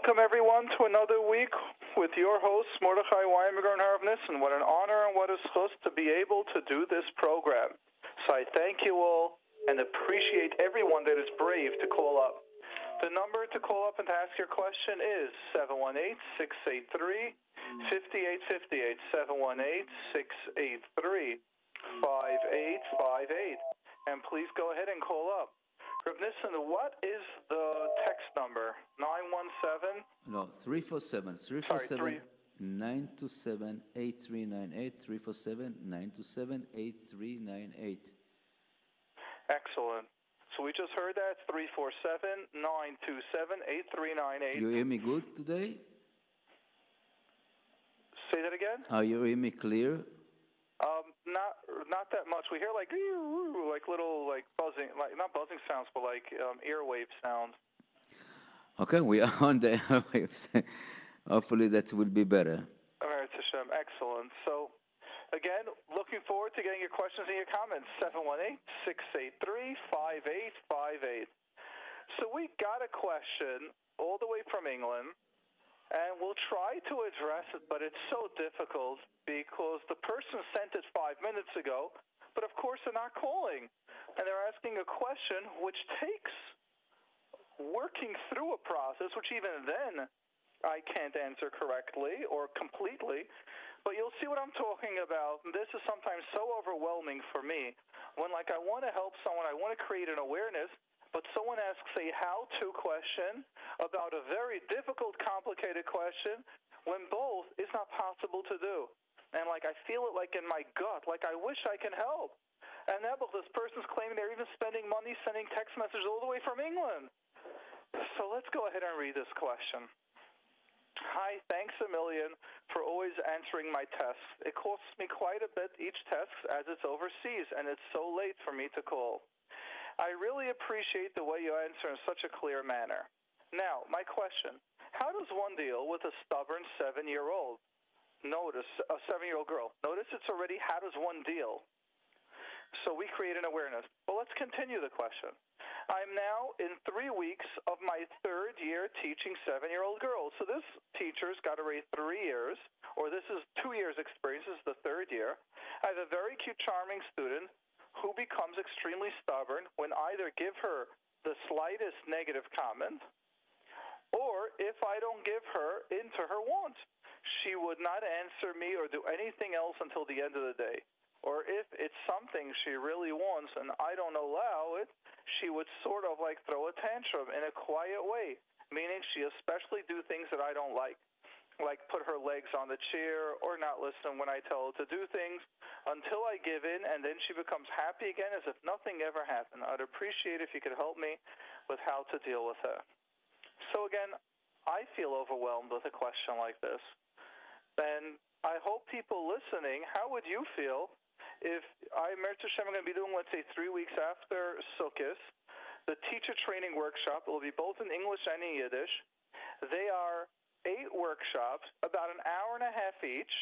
Welcome, everyone, to another week with your hosts, Mordechai Weinberger and Harv Nissen. What an honor and what a schus to be able to do this program. So I thank you all and appreciate everyone that is brave to call up. The number to call up and to ask your question is 718-683-5858, 718-683-5858. And please go ahead and call up. Reb Nissen, what is the text number? 917? No, 347. 347 927 8398. 347 927 8398. Excellent. So we just heard that 347 927 8398. You hear me good today? Say that again? Are you hear me clear? Um, not not that much. We hear like like little like buzzing, like not buzzing sounds, but like um, earwave sounds. Okay, we are on the airwaves. Hopefully that will be better. All right, Hashem. Excellent. So, again, looking forward to getting your questions and your comments. 718-683-5858. So we got a question all the way from England and we'll try to address it, but it's so difficult because the person sent it five minutes ago, but of course they're not calling. And they're asking a question which takes working through a process, which even then I can't answer correctly or completely. But you'll see what I'm talking about. This is sometimes so overwhelming for me when, like, I want to help someone, I want to create an awareness, but someone asks a how to question about a very difficult, complicated question when both is not possible to do. And like I feel it like in my gut, like I wish I can help. And now this person's claiming they're even spending money sending text messages all the way from England. So let's go ahead and read this question. Hi, thanks a million for always answering my tests. It costs me quite a bit each test as it's overseas and it's so late for me to call. I really appreciate the way you answer in such a clear manner. Now, my question How does one deal with a stubborn seven year old? Notice, a seven year old girl. Notice it's already how does one deal? So we create an awareness. Well, let's continue the question. I'm now in three weeks of my third year teaching seven year old girls. So this teacher's got already three years, or this is two years experience, this is the third year. I have a very cute, charming student who becomes extremely stubborn when either give her the slightest negative comment or if I don't give her into her wants. She would not answer me or do anything else until the end of the day. Or if it's something she really wants and I don't allow it, she would sort of like throw a tantrum in a quiet way, meaning she especially do things that I don't like like put her legs on the chair or not listen when I tell her to do things until I give in and then she becomes happy again as if nothing ever happened. I'd appreciate if you could help me with how to deal with her. So again, I feel overwhelmed with a question like this. And I hope people listening, how would you feel if I, Meretz Hashem, I'm going to be doing, let's say, three weeks after Sukkot, the teacher training workshop. It will be both in English and in Yiddish. They are eight workshops, about an hour and a half each.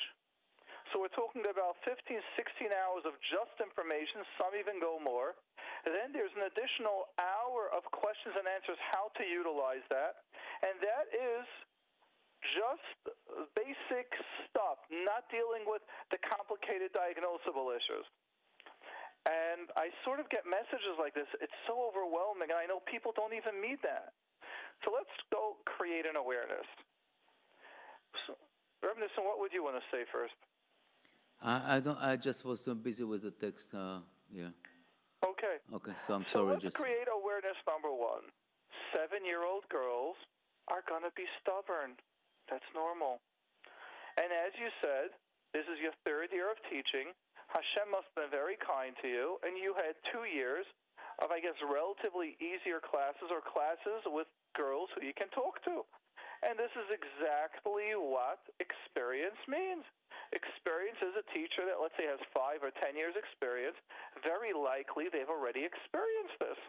So we're talking about 15, 16 hours of just information, some even go more. And then there's an additional hour of questions and answers how to utilize that. And that is just basic stuff, not dealing with the complicated diagnosable issues. And I sort of get messages like this. It's so overwhelming, and I know people don't even need that. So let's go create an awareness. So, Nissen, what would you want to say first? I, I don't. I just was so busy with the text. Uh, yeah. Okay. Okay. So I'm so sorry. let's just create awareness number one. Seven-year-old girls are gonna be stubborn. That's normal. And as you said, this is your third year of teaching. Hashem must have been very kind to you, and you had two years of, I guess, relatively easier classes or classes with girls who you can talk to. And this is exactly what experience means. Experience is a teacher that, let's say, has five or ten years' experience. Very likely they've already experienced this.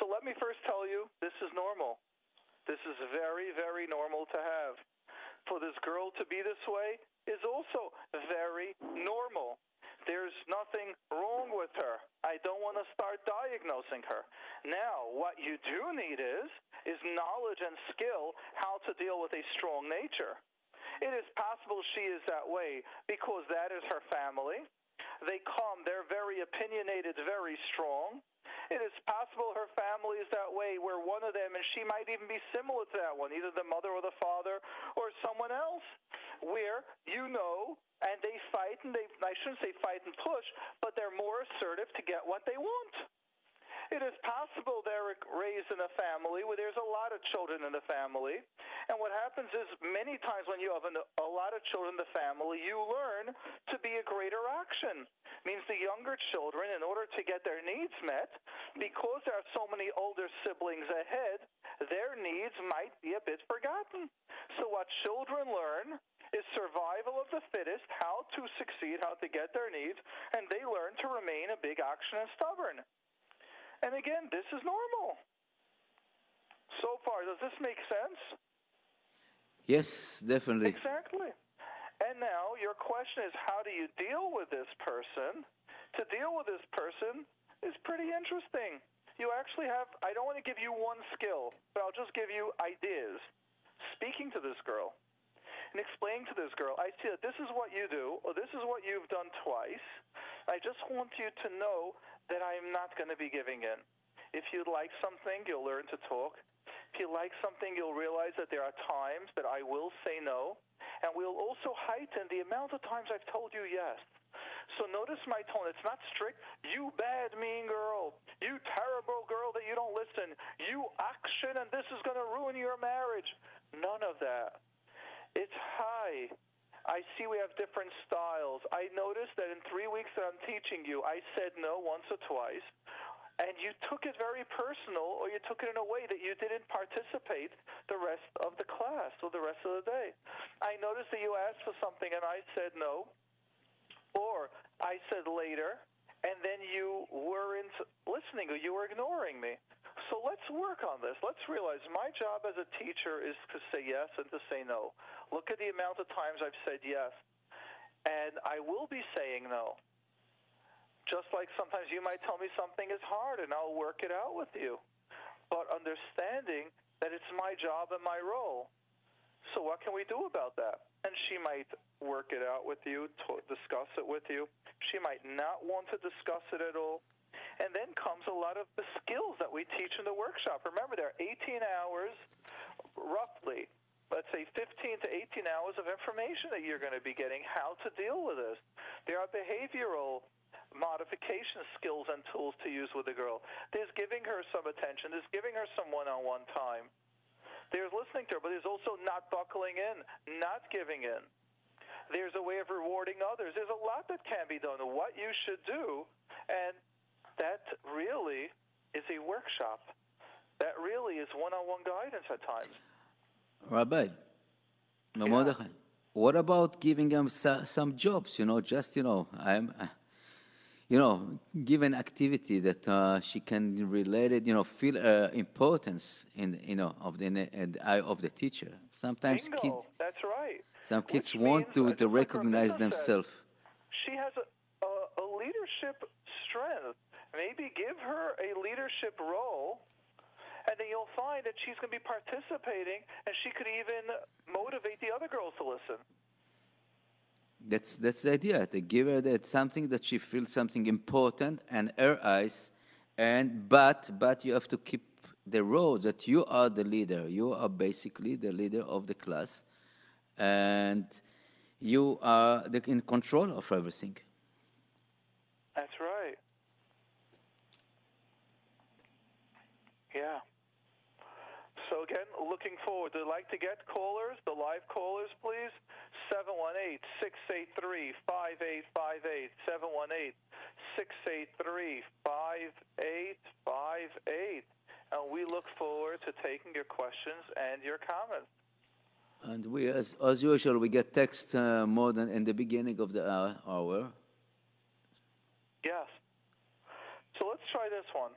So let me first tell you this is normal. This is very, very normal to have. For this girl to be this way is also very normal. There's nothing wrong with her. I don't want to start diagnosing her. Now, what you do need is is knowledge and skill how to deal with a strong nature. It is possible she is that way because that is her family. They come, they're very opinionated, very strong. It is possible her family is that way where one of them, and she might even be similar to that one, either the mother or the father or someone else, where you know and they fight and they I shouldn't say fight and push, but they're more assertive to get what they want. It is possible they're raised in a family where there's a lot of children in the family. And what happens is many times when you have a lot of children in the family, you learn to be a greater action. Means the younger children, in order to get their needs met, because there are so many older siblings ahead, their needs might be a bit forgotten. So what children learn is survival of the fittest, how to succeed, how to get their needs, and they learn to remain a big action and stubborn. And again, this is normal. So far, does this make sense? Yes, definitely. Exactly. And now your question is how do you deal with this person? To deal with this person is pretty interesting. You actually have, I don't want to give you one skill, but I'll just give you ideas. Speaking to this girl and explaining to this girl, I see that this is what you do, or this is what you've done twice. I just want you to know that I am not going to be giving in. If you like something, you'll learn to talk. If you like something, you'll realize that there are times that I will say no, and we'll also heighten the amount of times I've told you yes. So notice my tone. It's not strict. You bad, mean girl. You terrible girl that you don't listen. You action, and this is going to ruin your marriage. None of that. It's hi. I see we have different styles. I noticed that in three weeks that I'm teaching you, I said no once or twice, and you took it very personal, or you took it in a way that you didn't participate the rest of the class or the rest of the day. I noticed that you asked for something, and I said no, or I said later, and then you weren't listening, or you were ignoring me. So let's work on this. Let's realize my job as a teacher is to say yes and to say no. Look at the amount of times I've said yes. And I will be saying no. Just like sometimes you might tell me something is hard and I'll work it out with you. But understanding that it's my job and my role. So what can we do about that? And she might work it out with you, to discuss it with you. She might not want to discuss it at all. And then comes a lot of the skills that we teach in the workshop. Remember, there are 18 hours, roughly, let's say 15 to 18 hours of information that you're going to be getting how to deal with this. There are behavioral modification skills and tools to use with the girl. There's giving her some attention. There's giving her some one-on-one time. There's listening to her, but there's also not buckling in, not giving in. There's a way of rewarding others. There's a lot that can be done. What you should do, and that really is a workshop. That really is one-on-one guidance at times. Rabbi, yeah. what about giving them some jobs? You know, just you know, I'm, uh, you know, give an activity that uh, she can relate it. You know, feel uh, importance in you know of the in the eye of the teacher. Sometimes Bingo. kids. That's right. Some kids Which want to, to recognize themselves. She has a, a, a leadership strength. Maybe give her a leadership role and then you'll find that she's going to be participating, and she could even motivate the other girls to listen. That's that's the idea. To give her that something that she feels something important and her eyes, and but but you have to keep the role that you are the leader. You are basically the leader of the class, and you are the, in control of everything. That's right. Yeah. So again, looking forward. I'd like to get callers, the live callers, please. 718-683-5858. 718-683-5858. And we look forward to taking your questions and your comments. And we, as, as usual, we get text uh, more than in the beginning of the hour. hour. Yes. So let's try this one.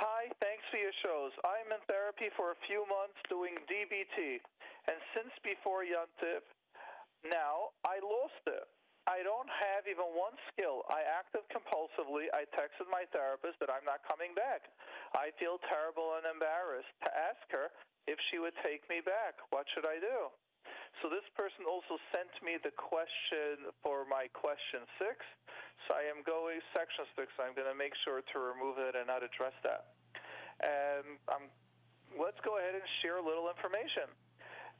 Hi, thanks for your shows. I'm in therapy for a few months doing DBT, and since before Yontif, now I lost it. I don't have even one skill. I acted compulsively. I texted my therapist that I'm not coming back. I feel terrible and embarrassed to ask her if she would take me back. What should I do? So this person also sent me the question for my question six. So I am going section six. I'm going to make sure to remove it and not address that. And let's go ahead and share a little information.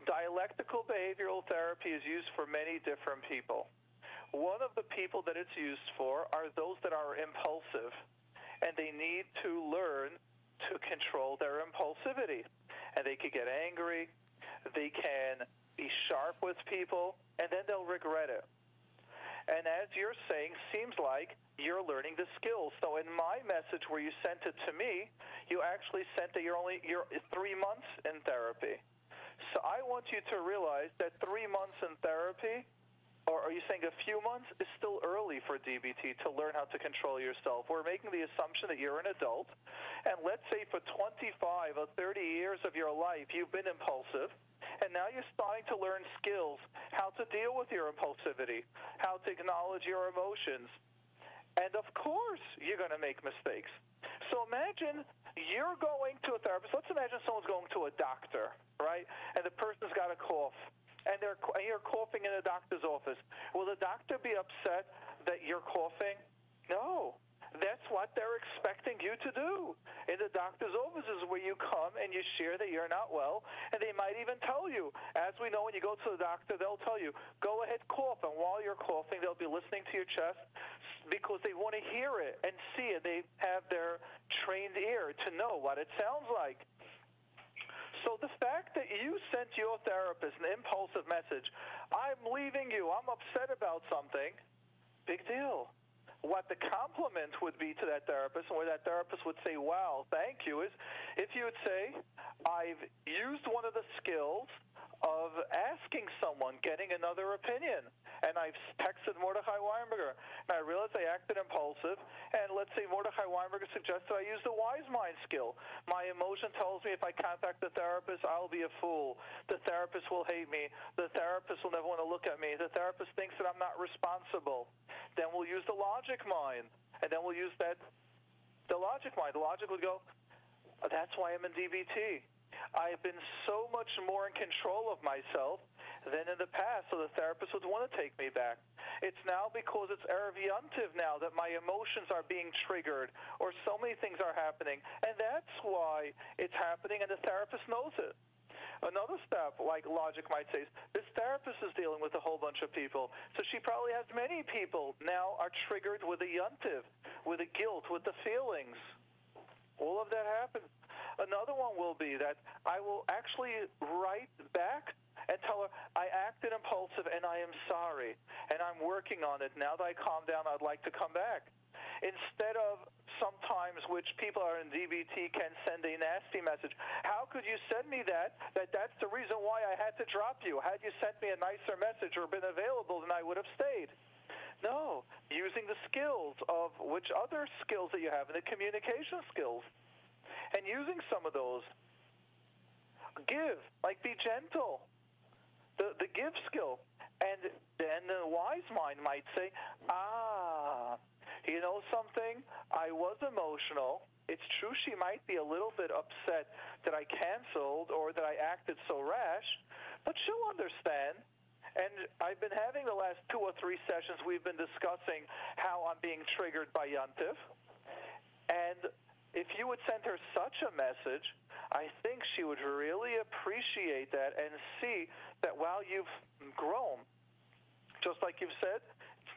Dialectical behavioral therapy is used for many different people. One of the people that it's used for are those that are impulsive and they need to learn to control their impulsivity. And they could get angry, they can be sharp with people, and then they'll regret it. And as you're saying, seems like you're learning the skills. So in my message where you sent it to me, you actually sent that you're only you're three months in therapy. So I want you to realize that three months in therapy or are you saying a few months is still early for DBT to learn how to control yourself? We're making the assumption that you're an adult, and let's say for 25 or 30 years of your life you've been impulsive, and now you're starting to learn skills how to deal with your impulsivity, how to acknowledge your emotions. And of course, you're going to make mistakes. So imagine you're going to a therapist. Let's imagine someone's going to a doctor, right? And the person's got a cough and they're and you're coughing in a doctor's office. Will the doctor be upset that you're coughing? No. That's what they're expecting you to do. In the doctor's offices where you come and you share that you're not well, and they might even tell you, as we know when you go to the doctor, they'll tell you, go ahead, cough. And while you're coughing, they'll be listening to your chest because they want to hear it and see it. They have their trained ear to know what it sounds like. So the fact that you sent your therapist an impulsive message, I'm leaving you, I'm upset about something, big deal. What the compliment would be to that therapist, and where that therapist would say, Wow, thank you, is if you would say, I've used one of the skills of asking someone, getting another opinion. And I've texted Mordechai Weinberger, and I realized I acted impulsive. And let's say Mordechai Weinberger suggested I use the wise mind skill. My emotion tells me if I contact the therapist, I'll be a fool. The therapist will hate me. The therapist will never want to look at me. The therapist thinks that I'm not responsible. Then we'll use the logic mind, and then we'll use that the logic mind. The logic would go, oh, that's why I'm in DBT. I've been so much more in control of myself than in the past, so the therapist would want to take me back. It's now because it's Erev now that my emotions are being triggered, or so many things are happening, and that's why it's happening, and the therapist knows it. Another step, like logic might say, this therapist is dealing with a whole bunch of people. So she probably has many people now are triggered with a yuntiv, with a guilt, with the feelings. All of that happens. Another one will be that I will actually write back and tell her I acted impulsive and I am sorry and I'm working on it. Now that I calm down, I'd like to come back. Instead of sometimes which people are in DBT can send a nasty message. How could you send me that? That that's the reason why I had to drop you. Had you sent me a nicer message or been available, then I would have stayed. No, using the skills of which other skills that you have, and the communication skills and using some of those. Give, like be gentle. The the give skill. And then the wise mind might say, Ah, you know something? I was emotional. It's true she might be a little bit upset that I canceled or that I acted so rash, but she'll understand. And I've been having the last two or three sessions, we've been discussing how I'm being triggered by Yontif. And if you would send her such a message, I think she would really appreciate that and see that while you've grown, just like you've said,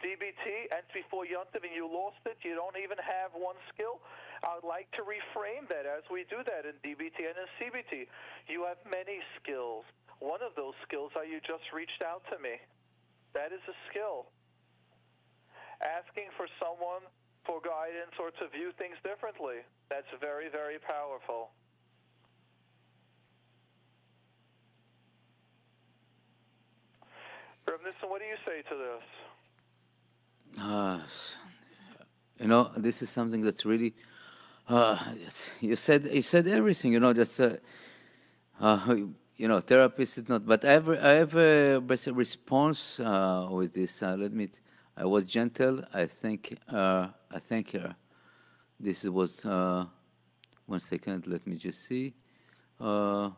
DBT, and before Yontiv and you lost it, you don't even have one skill. I would like to reframe that as we do that in DBT and in CBT. You have many skills. One of those skills are you just reached out to me. That is a skill. Asking for someone for guidance or to view things differently. That's very, very powerful. Rev what do you say to this? Uh, you know, this is something that's really. Uh, you said you said everything. You know, just uh, uh, you know, therapist is not. But I have I have a response uh, with this. Uh, let me. I was gentle. I thank, uh, I thank her. This was, uh, one second, let me just see. Uh,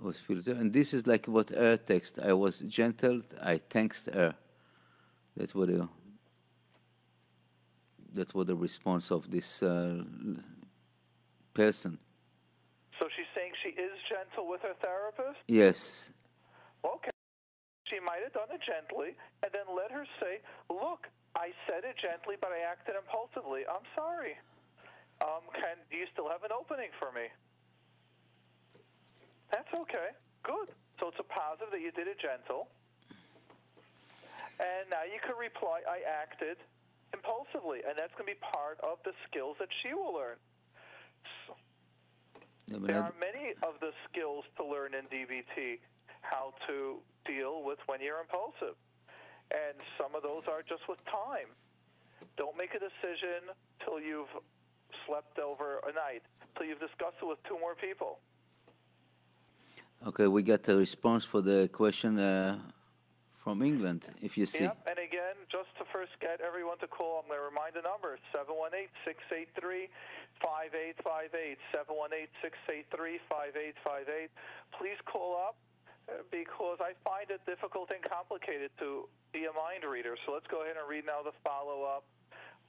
was filter. And this is like what her text. I was gentle. I thanked her. That's what the, that's what the response of this uh, person. So she's saying she is gentle with her therapist? Yes. Okay. She might have done it gently, and then let her say, Look, I said it gently, but I acted impulsively. I'm sorry. Um, can do you still have an opening for me? That's okay. Good. So it's a positive that you did it gentle. And now you can reply, I acted impulsively. And that's going to be part of the skills that she will learn. So Yeah, there I- are many of the skills to learn in DBT how to deal with when you're impulsive. And some of those are just with time. Don't make a decision till you've slept over a night, till you've discussed it with two more people. Okay, we got a response for the question uh, from England. If you see, Yep, and again, just to first get everyone to call, I'm going to remind the number 718 683 5858. 718 683 5858. Please call up uh, because I find it difficult and complicated to be a mind reader. So let's go ahead and read now the follow up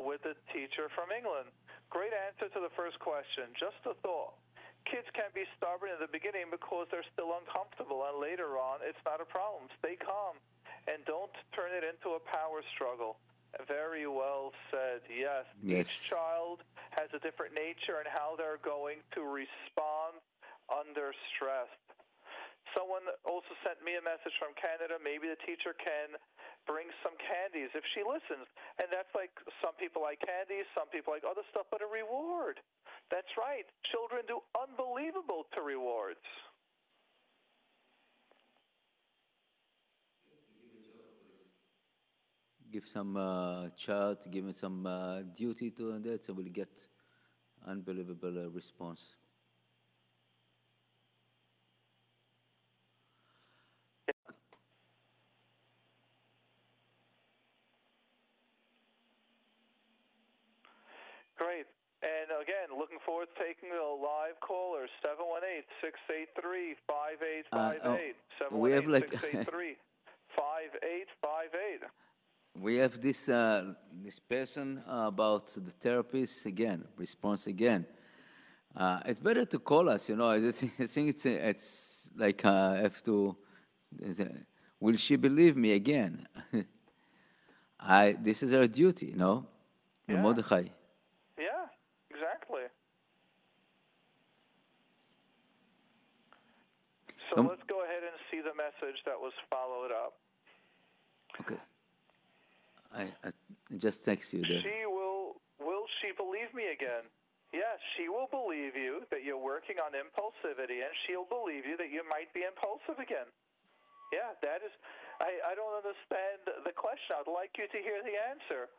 with the teacher from England. Great answer to the first question. Just a thought. Kids can be stubborn in the beginning because they're still uncomfortable, and later on, it's not a problem. Stay calm and don't turn it into a power struggle. Very well said. Yes. Yes. Each child has a different nature and how they're going to respond under stress. Someone also sent me a message from Canada. Maybe the teacher can bring some candies if she listens. And that's like some people like candies, some people like other stuff, but a reward. That's right. Children do unbelievable to rewards. Give some uh, give him some uh, duty to that, so we'll get unbelievable uh, response. Great. And again, looking forward to taking the live caller, 718 683 5858. oh, we have like- 5858. We have this uh, this person uh, about the therapist again. Response again. Uh, it's better to call us. You know, I think, I think it's it's like uh, I have to. Will she believe me again? I. This is our duty. You know, Yeah. Mordechai. Yeah, exactly. So Um, let's go ahead and see the message that was followed up. I, I just text you there. She will will she believe me again? Yes, she will believe you that you're working on impulsivity and she'll believe you that you might be impulsive again. Yeah, that is I, I don't understand the question. I'd like you to hear the answer.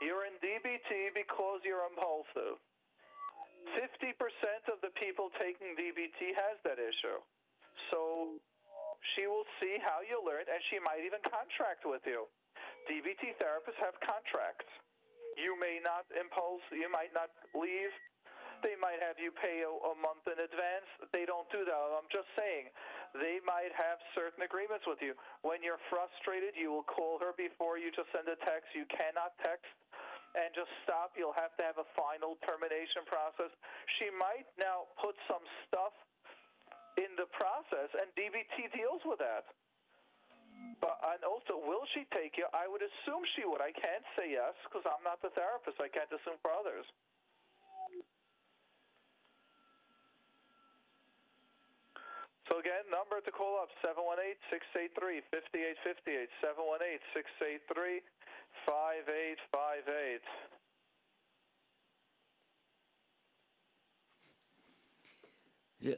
You're in DBT because you're impulsive. 50% of the people taking DBT has that issue. So she will see how you learn, and she might even contract with you. DBT therapists have contracts. You may not impulse, you might not leave. They might have you pay a, a month in advance. They don't do that. I'm just saying, they might have certain agreements with you. When you're frustrated, you will call her before you just send a text. You cannot text and just stop. You'll have to have a final termination process. She might now put some stuff in the process, and DBT deals with that. But and also, will she take you? I would assume she would. I can't say yes because I'm not the therapist. I can't assume for others. So again, number to call up 718-683-5858, 718-683-5858. Yeah.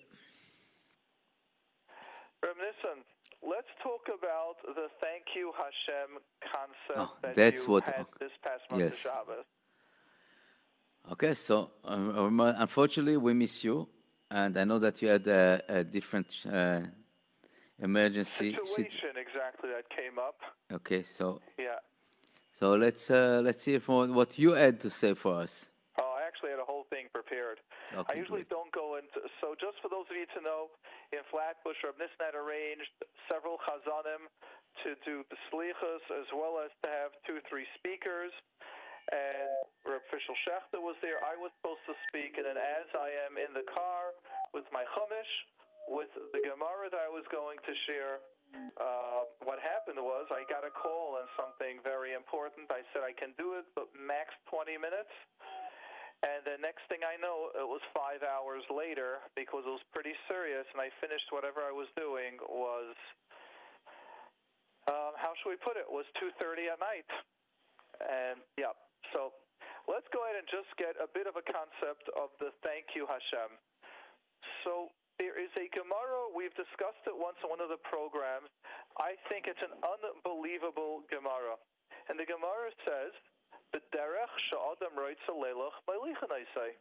Reb Nissen, let's talk about the thank you Hashem concept Oh, that that's you what- had this past month yes. of Shabbos. Okay, so um, um, unfortunately, we miss you, and I know that you had a, a different uh, emergency. sit- Situation exactly that came up. okay, so Yeah, So let's uh, let's hear from what you had to say for us. Oh, I actually had a whole thing prepared. Okay, I usually great. don't go into. So, just for those of you to know, in Flatbush, Reb Nissen arranged several chazanim to do the slichas, as well as to have two, three speakers. And Reb Fishel Schechter was there. I was supposed to speak, and then as I am in the car with my chumash, with the Gemara that I was going to share, uh, what happened was I got a call on something very important. I said I can do it, but max 20 minutes. And the next thing I know, it was five hours later because it was pretty serious, and I finished whatever I was doing was, um, how should we put it? Was 2:30 at night, and yeah. So let's go ahead and just get a bit of a concept of the thank you Hashem. So there is a Gemara. We've discussed it once on one of the programs. I think it's an unbelievable Gemara, and the Gemara says. The derech sha'adam roitza leilach say.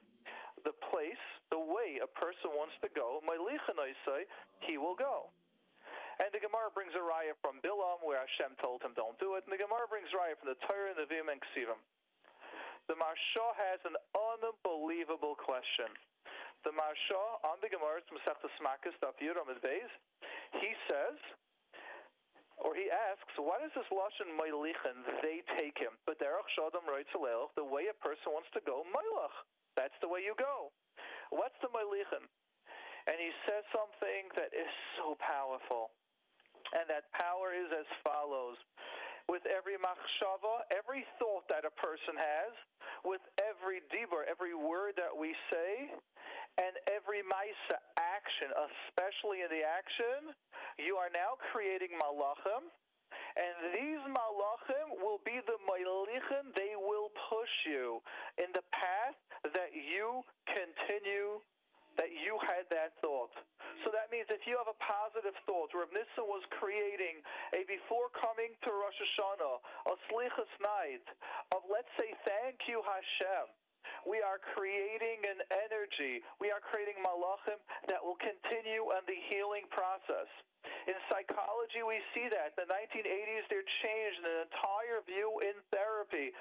The place, the way a person wants to go, say, he will go. And the Gemara brings a raya from Bilam, where Hashem told him don't do it. And the Gemara brings raya from the Torah, Nevi'im, and Ksivim. The Maharsha has an unbelievable question. The Maharsha on the Gemara, Masechtas Makkos, Daf Yudam he says, or he asks, why does this lashon meilichen? They take him, but derech shadam the way a person wants to go, meilach. That's the way you go. What's the meilichen? And he says something that is so powerful, and that power is as follows: with every machshava, every thought that a person has, with every dibur, every word that we say, and every Maisa action, especially in the action, you are now creating malachim, and these malachim will be the malichim. They will push you in the path that you continue that you had that thought. So that means if you have a positive thought, Reb Nissen was creating a before coming to Rosh Hashanah, a slichas night of let's say thank you Hashem we are creating an energy. We are creating malachim that will continue on the healing process. In psychology, we see that. The 1980s, there changed an entire view in therapy.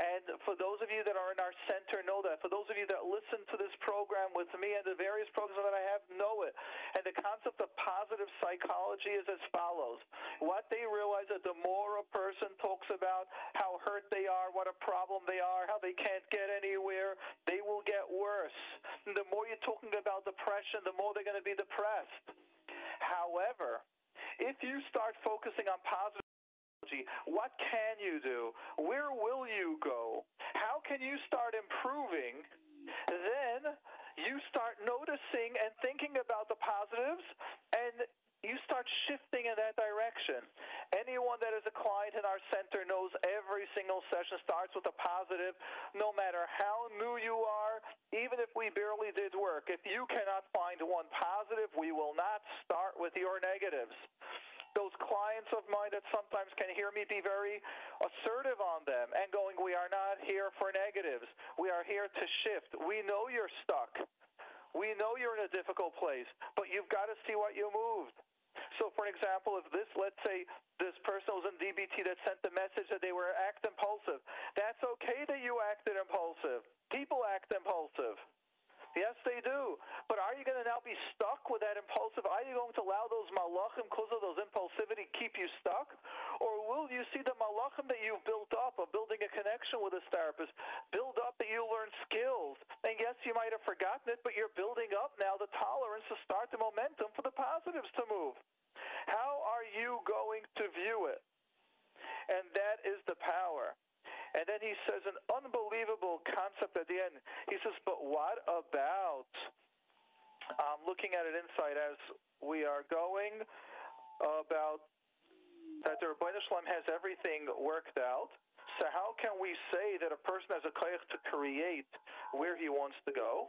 And for those of you that are in our center, know that. For those of you that listen to this program with me and the various programs that I have, know it. And the concept of positive psychology is as follows. What they realize that the more a person talks about how hurt they are, what a problem they are, how they can't get anywhere, they will get worse. And the more you're talking about depression, the more they're going to be depressed. However, if you start focusing on positive what can you do? Where will you go? How can you start improving? Then you start noticing and thinking about the positives and you start shifting in that direction. Anyone that is a client in our center knows every single session starts with a positive, no matter how new you are, even if we barely did work. If you cannot find one positive, we will not start with your negatives those clients of mine that sometimes can hear me be very assertive on them and going, We are not here for negatives. We are here to shift. We know you're stuck. We know you're in a difficult place, but you've got to see what you moved. So, for example, if this, let's say, this person was in DBT that sent the message that they were act impulsive, that's okay that you acted impulsive. People act impulsive. Yes, they do. But are you going to now be stuck with that impulsive? Are you going to allow those malachim, because of those impulsivity, keep you stuck? Or will you see the malachim that you've built up of building a connection with this therapist, build up that you learn skills? And yes, you might have forgotten it, but you're building up now the tolerance to start the momentum for the positives to move. How are you going to view it? And that is the power. And then he says an unbelievable concept at the end. He says, but what about, um, looking at it inside as we are going, about that the Rabbi Shalom has everything worked out. So how can we say that a person has a koyach to create where he wants to go?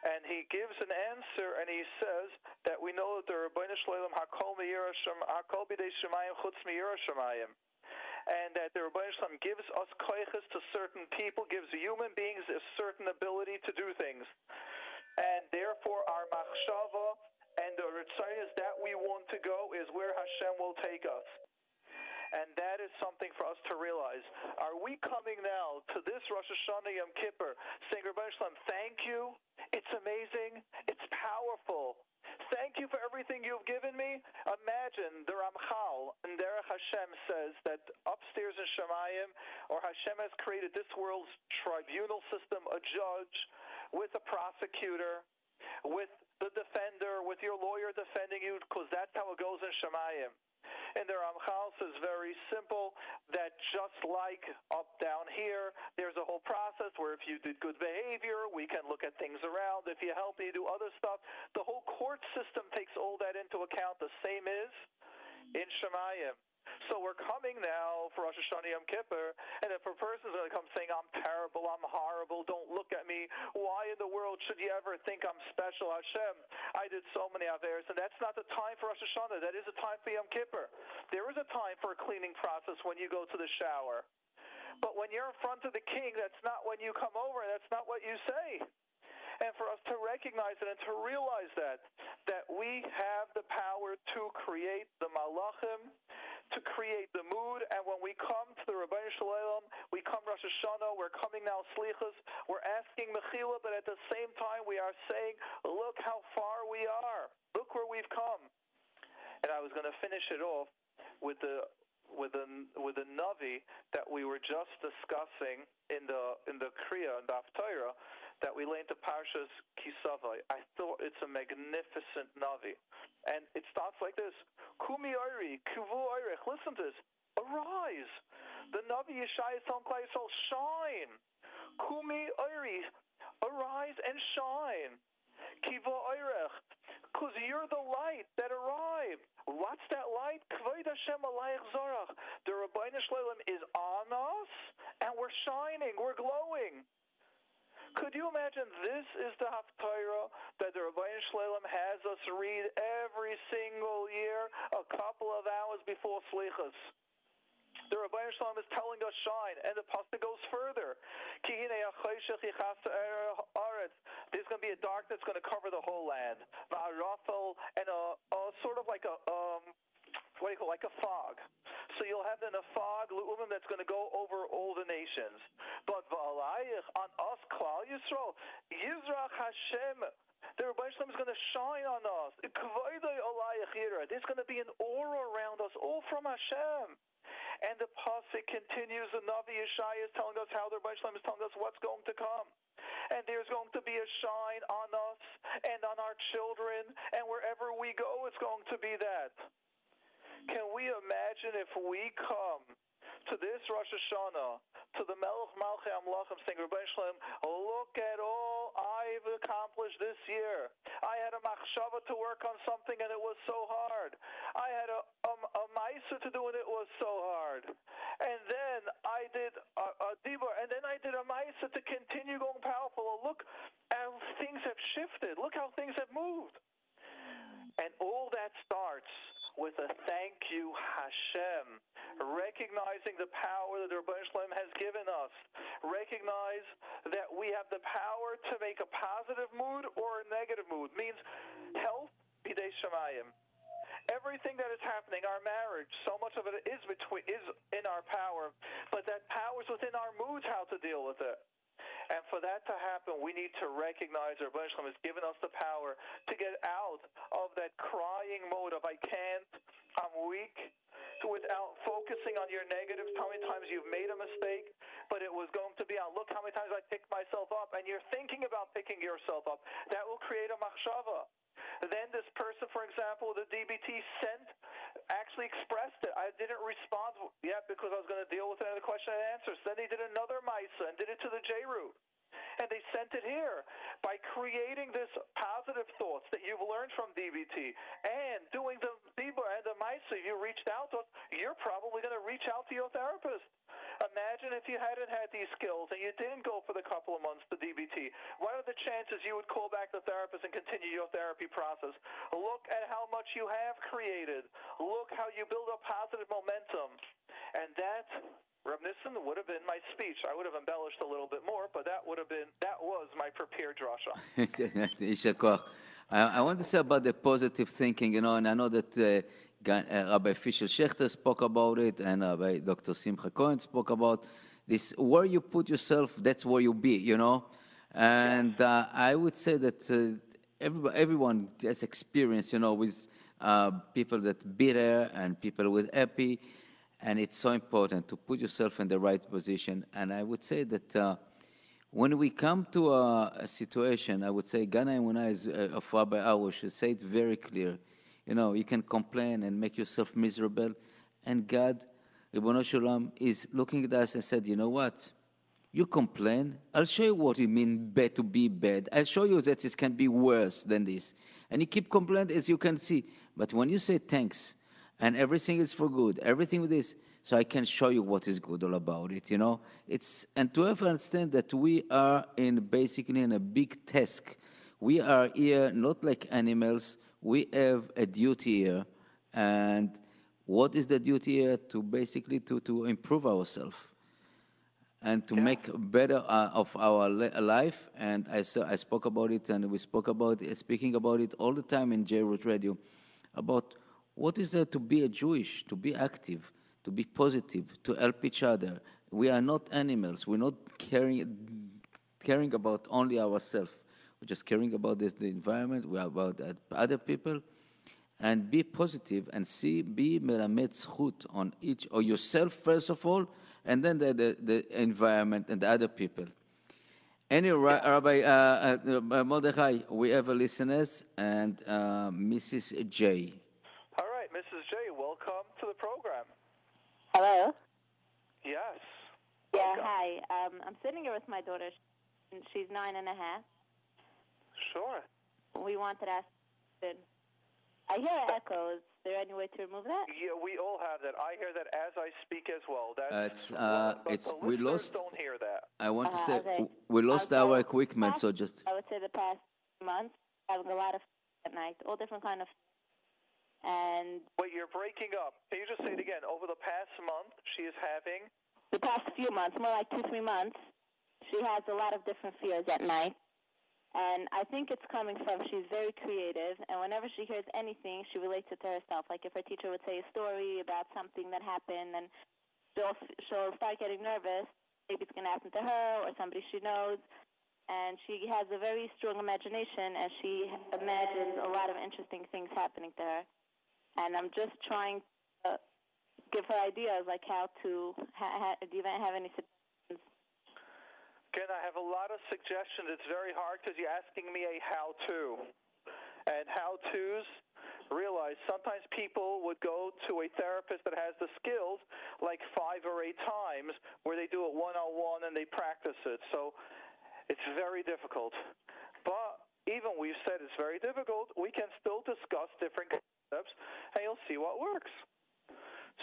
And he gives an answer, and he says that we know that the Rabbi Shalom hakol hakol b'dei shemayim chutz shemayim and that the Rabbi Shalom gives us koiches to certain people, gives human beings a certain ability to do things. And therefore, our machshava and the ritzayas that we want to go is where Hashem will take us. And that is something for us to realize. Are we coming now to this Rosh Hashanah Yom Kippur saying, Rabbi Shalom, thank you. It's amazing. It's powerful. Thank you for everything you've given me. Imagine the Ramchal and Derech Hashem says that upstairs in Shemayim, or Hashem has created this world's tribunal system, a judge with a prosecutor, with the defender, with your lawyer defending you, because that's how it goes in Shemayim. And the Ramchal says very simple that just like up down here, there's a whole process where if you did good behavior, we can look at things around. If you help me do other stuff, the whole court system takes all that into account. The same is in Shemayim. So we're coming now for Rosh Hashanah Yom Kippur, and if a person's going to come saying, I'm terrible, I'm horrible, don't look at me, why in the world should you ever think I'm special? Hashem, I did so many Averis, and that's not the time for Rosh Hashanah. That is a time for Yom Kippur. There is a time for a cleaning process when you go to the shower. But when you're in front of the king, that's not when you come over, that's not what you say and for us to recognize it and to realize that that we have the power to create the malachim to create the mood. And when we come to the Rabbi Shalom, we come Rosh Hashanah, we're coming now Slichas, we're asking Mechila, but at the same time we are saying, look how far we are. Look where we've come. And I was going to finish it off with the with the with the navi that we were just discussing in the in the kriya and the Torah that we learned the Parshas Kisavai. I thought it's a magnificent navi, and it starts like this: Kumi Oiri, Kuvu Oirich. Listen to this. Arise. The Navi Yeshaya telling Yisrael, shine. Kumi Oiri, arise and shine. Kiva Oirech, because you're the light that arrived. What's that light? Kvod Hashem Alayich Zorach. The Ribono Shel Olam is on us, and we're shining, we're glowing. Could you imagine this is the Haftarah that the Rabbeinu Shalom has us read every single year, a couple of hours before Slichas? The Rabbi Shalom is telling us shine, and the pasuk goes further. There's going to be a dark that's going to cover the whole land. And a, a sort of like a um, what do you call like a fog. So you'll have then a fog lu'umim that's going to go over all the nations. But v'alayich on us klal Yisrael Yizrach Hashem. The Shalom is going to shine on us. There's going to be an aura around us, all from Hashem. And the pasuk continues. The Navi Yeshaya is telling us how the Rebbe is telling us what's going to come. And there's going to be a shine on us and on our children, and wherever we go, it's going to be that. Can we imagine if we come to this Rosh Hashanah, to the Melech Malchei Amlachim, saying, Rabbi Shalom, look at all I've accomplished this year. I had a machshava to work on something and it was so hard. I had a, a, a maisa to do and it was so hard. And then I did a, a dibur, and then I did a maisa to continue going powerful. Oh, look how things have shifted. Look how things have moved. And all that starts with a thank you, Hashem, recognizing the power that Rebbe Shalom has given us. Recognize that we have the power to make a positive mood or a negative mood. Means health, bidei shemayim. Everything that is happening, our marriage, so much of it is between is in our power, but that power is within our moods how to deal with it. And for that to happen, we need to recognize our Rebbe has given us the power to get out of that crying mode of I can't, I'm weak, without focusing on your negatives, how many times you've made a mistake, but it was going to be on look how many times I picked myself up, and you're thinking about picking yourself up. That will create a machshava. Then this person, for example, the DBT sent, actually expressed it. I didn't respond yet because I was going to deal with another question and answers. Then he did another MISA and did it to the JRoot. And they sent it here by creating this positive thoughts that you've learned from DBT and doing the Dibur and the MISA you reached out to you're probably going to reach out to your therapist. Imagine if you hadn't had these skills and you didn't go for the couple of months to DBT. What are the chances you would call back the therapist and continue your therapy process? Look at how much you have created. Look how you build up positive momentum. And that Reb Nissen would have been my speech. I would have embellished a little bit more, but that would have been that was my prepared drasha. I, I want to say about the positive thinking, you know, and I know that uh, uh, Rabbi Fishel Schechter spoke about it, and Rabbi Dr. Simcha Cohen spoke about this. Where you put yourself, that's where you be, you know. And uh, I would say that uh, everybody, everyone has experience, you know, with uh, people that bitter and people with happy, and it's so important to put yourself in the right position. And I would say that uh, when we come to a, a situation, I would say Gana Emunah is uh, of Rabbi Arush should say it very clear. You know, you can complain and make yourself miserable, and God, Ribono Shel Olam, is looking at us and said, you know what? You complain. I'll show you what you mean bad to be bad. I'll show you that it can be worse than this. And you keep complaining as you can see. But when you say thanks, and everything is for good, everything with this, so I can show you what is good all about it, you know? It's and to ever understand that we are in basically in a big task. We are here not like animals, we have a duty here. And what is the duty here? To basically to, to improve ourselves and to make better uh, of our li- life. And I, I spoke about it, and we spoke about it, speaking about it all the time in JRoot Radio, about what is there to be a Jewish, to be active, to be positive, to help each other. We are not animals. We're not caring, caring about only ourselves. We're just caring about this, the environment. We're about uh, other people. And be positive and see, be melamed zchut on each, or yourself first of all, and then the, the, the environment and the other people. Ra- Rabbi uh, uh, Mordechai, we have a listeners and uh, Mrs. J. All right, Mrs. J, welcome to the program. Hello. Yes. Yeah, Welcome. hi. Um, I'm sitting here with my daughter. and She's nine and a half. Sure. We wanted to ask. I hear an echo. Is there any way to remove that? Yeah, we all have that. I hear that as I speak as well. That's Uh, it's, uh, but it's- the we listeners lost- don't hear that. I want to Uh, say okay. we lost Okay. our equipment, Past- so just I would say the past months, having a lot of at night, all different kind of. And Wait, you're breaking up. Can you just say it again? Over the past month, she is having. the past few months, more like two, three months, she has a lot of different fears at night. And I think it's coming from she's very creative, and whenever she hears anything, she relates it to herself. Like if her teacher would say a story about something that happened, and she'll she'll start getting nervous. Maybe it's going to happen to her or somebody she knows. And she has a very strong imagination, and she imagines a lot of interesting things happening to her. And I'm just trying to give her ideas like how to. Ha- ha- do you have any suggestions? Again, I have a lot of suggestions. It's very hard because you're asking me a how to. And how to's, realize sometimes people would go to a therapist that has the skills like five or eight times where they do it one on one and they practice it. So it's very difficult. But even we've said it's very difficult, we can still discuss different concepts and you'll see what works.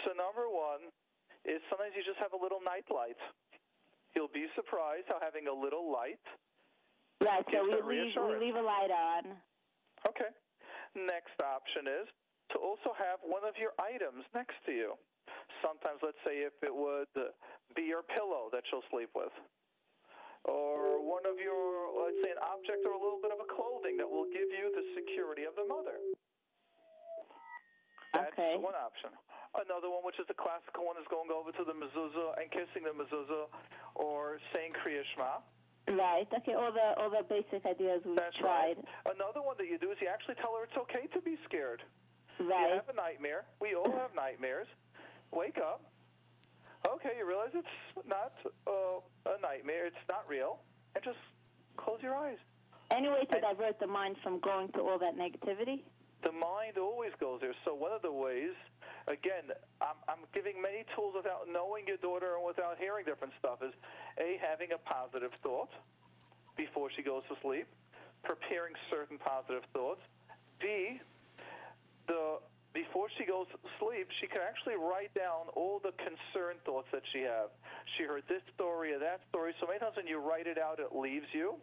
So, number one is sometimes you just have a little night light. You'll be surprised how having a little light. Right. So we leave we leave a light on. Okay. Next option is to also have one of your items next to you. Sometimes, let's say, if it would uh, be your pillow that you'll sleep with, or one of your, let's say, an object or a little bit of a clothing that will give you the security of the mother. That's Okay. one option. Another one, which is the classical one, is going over to the mezuzah and kissing the mezuzah, or saying Kriya Shema. Right. Okay. All the all the basic ideas That's tried. right. Another one that you do is you actually tell her it's okay to be scared. Right. You have a nightmare. We all have nightmares. Wake up. Okay, you realize it's not uh, a nightmare. It's not real. And just close your eyes. Any way to divert the mind from going to all that negativity? The mind always goes there. So one of the ways, again, I'm, I'm giving many tools without knowing your daughter and without hearing different stuff, is A, having a positive thought before she goes to sleep, preparing certain positive thoughts. B, the before she goes to sleep, she can actually write down all the concerned thoughts that she have. She heard this story or that story. So many times when you write it out, it leaves you.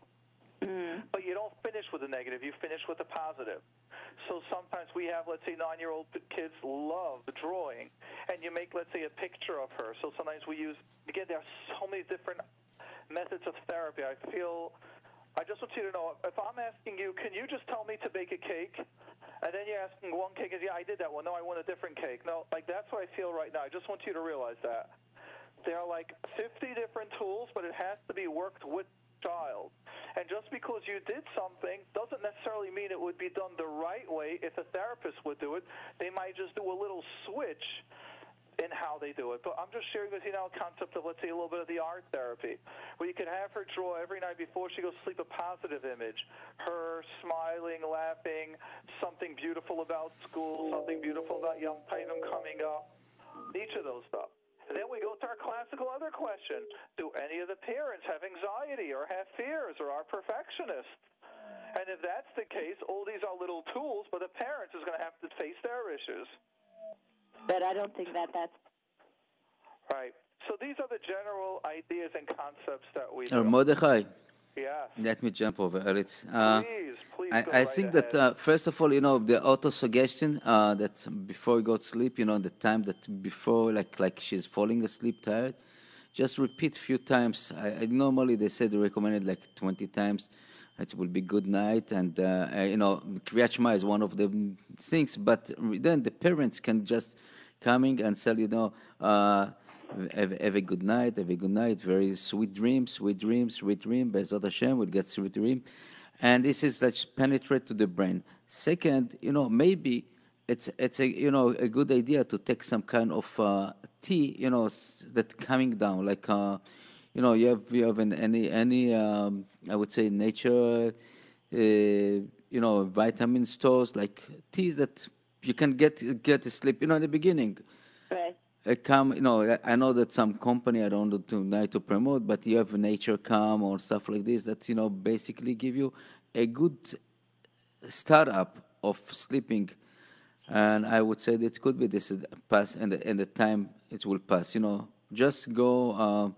Mm. But you don't finish with a negative. You finish with a positive. So sometimes we have, let's say, nine-year-old kids love drawing, and you make, let's say, a picture of her. So sometimes we use, again, there are so many different methods of therapy. I feel, I just want you to know, if I'm asking you, can you just tell me to bake a cake? And then you're asking one cake yeah, I did that one. No, I want a different cake. No, like that's what I feel right now. I just want you to realize that. There are like 50 different tools, but it has to be worked with child. And just because you did something doesn't necessarily mean it would be done the right way if a therapist would do it. They might just do a little switch in how they do it. But I'm just sharing with you now a concept of, let's say, a little bit of the art therapy, where you could have her draw every night before she goes to sleep a positive image. Her smiling, laughing, something beautiful about school, something beautiful about Yomim Tovim coming up. Each of those stuff. And then we go to our classical other question. Do any of the parents have anxiety or have fears or are perfectionists? And if that's the case, all these are little tools, but the parents is going to have to face their issues. But I don't think that that's Right. So these are the general ideas and concepts that we uh, Or do. Mordechai, Yes. let me jump over it. Uh, Please, please I, I right think ahead. that uh, first of all, you know, the auto suggestion uh, that before you go to sleep, you know, the time that before, like like she's falling asleep tired, just repeat a few times. I, I normally they said they recommended like twenty times. It will be good night, and uh, uh, you know, Kriyat Shema is one of the things. But then the parents can just coming and say, you know. Uh, have, have a good night, have a good night, very sweet dreams, sweet dreams, sweet dream. B'ezrat Hashem will get sweet dream. And this is like penetrate to the brain. Second, you know, maybe it's it's a you know a good idea to take some kind of uh, tea, you know, that coming down, like uh, you know, you have you have an, any any um, I would say nature, uh, you know, vitamin stores like teas that you can get get to sleep. You know, in the beginning a calm you know I- know that some company i don't want to like to promote but you have Natural Calm or stuff like this that you know basically give you a good startup of sleeping. And i would say that could be this pass and the, and the time it will pass you know. Just go uh,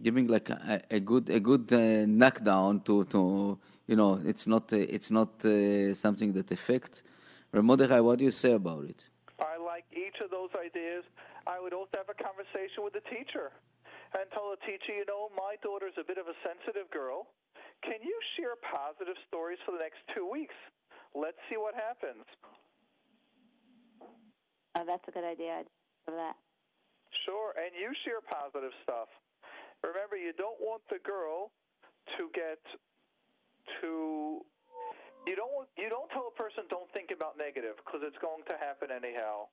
giving like a, a good a good uh, knockdown to to you know it's not uh, it's not uh, something that affects. Mordechai, what do you say about it? I like each of those ideas. I would also have a conversation with the teacher and tell the teacher, you know, my daughter's a bit of a sensitive girl. Can you share positive stories for the next two weeks? Let's see what happens. Oh, that's a good idea. I'd love that. Sure, and you share positive stuff. Remember, you don't want the girl to get to. You don't you don't tell a person don't think about negative because it's going to happen anyhow.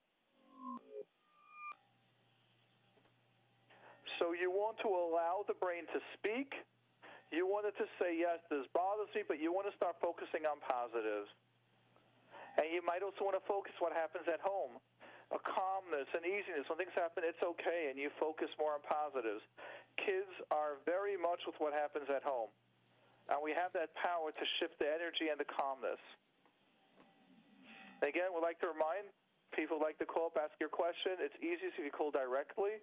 So you want to allow the brain to speak. You want it to say yes, this bothers me, but you want to start focusing on positives. And you might also want to focus what happens at home a calmness and easiness. When things happen, it's okay, and you focus more on positives. Kids are very much with what happens at home. And we have that power to shift the energy and the calmness. Again, we'd like to remind people like to call up, ask your question. It's easiest if you call directly,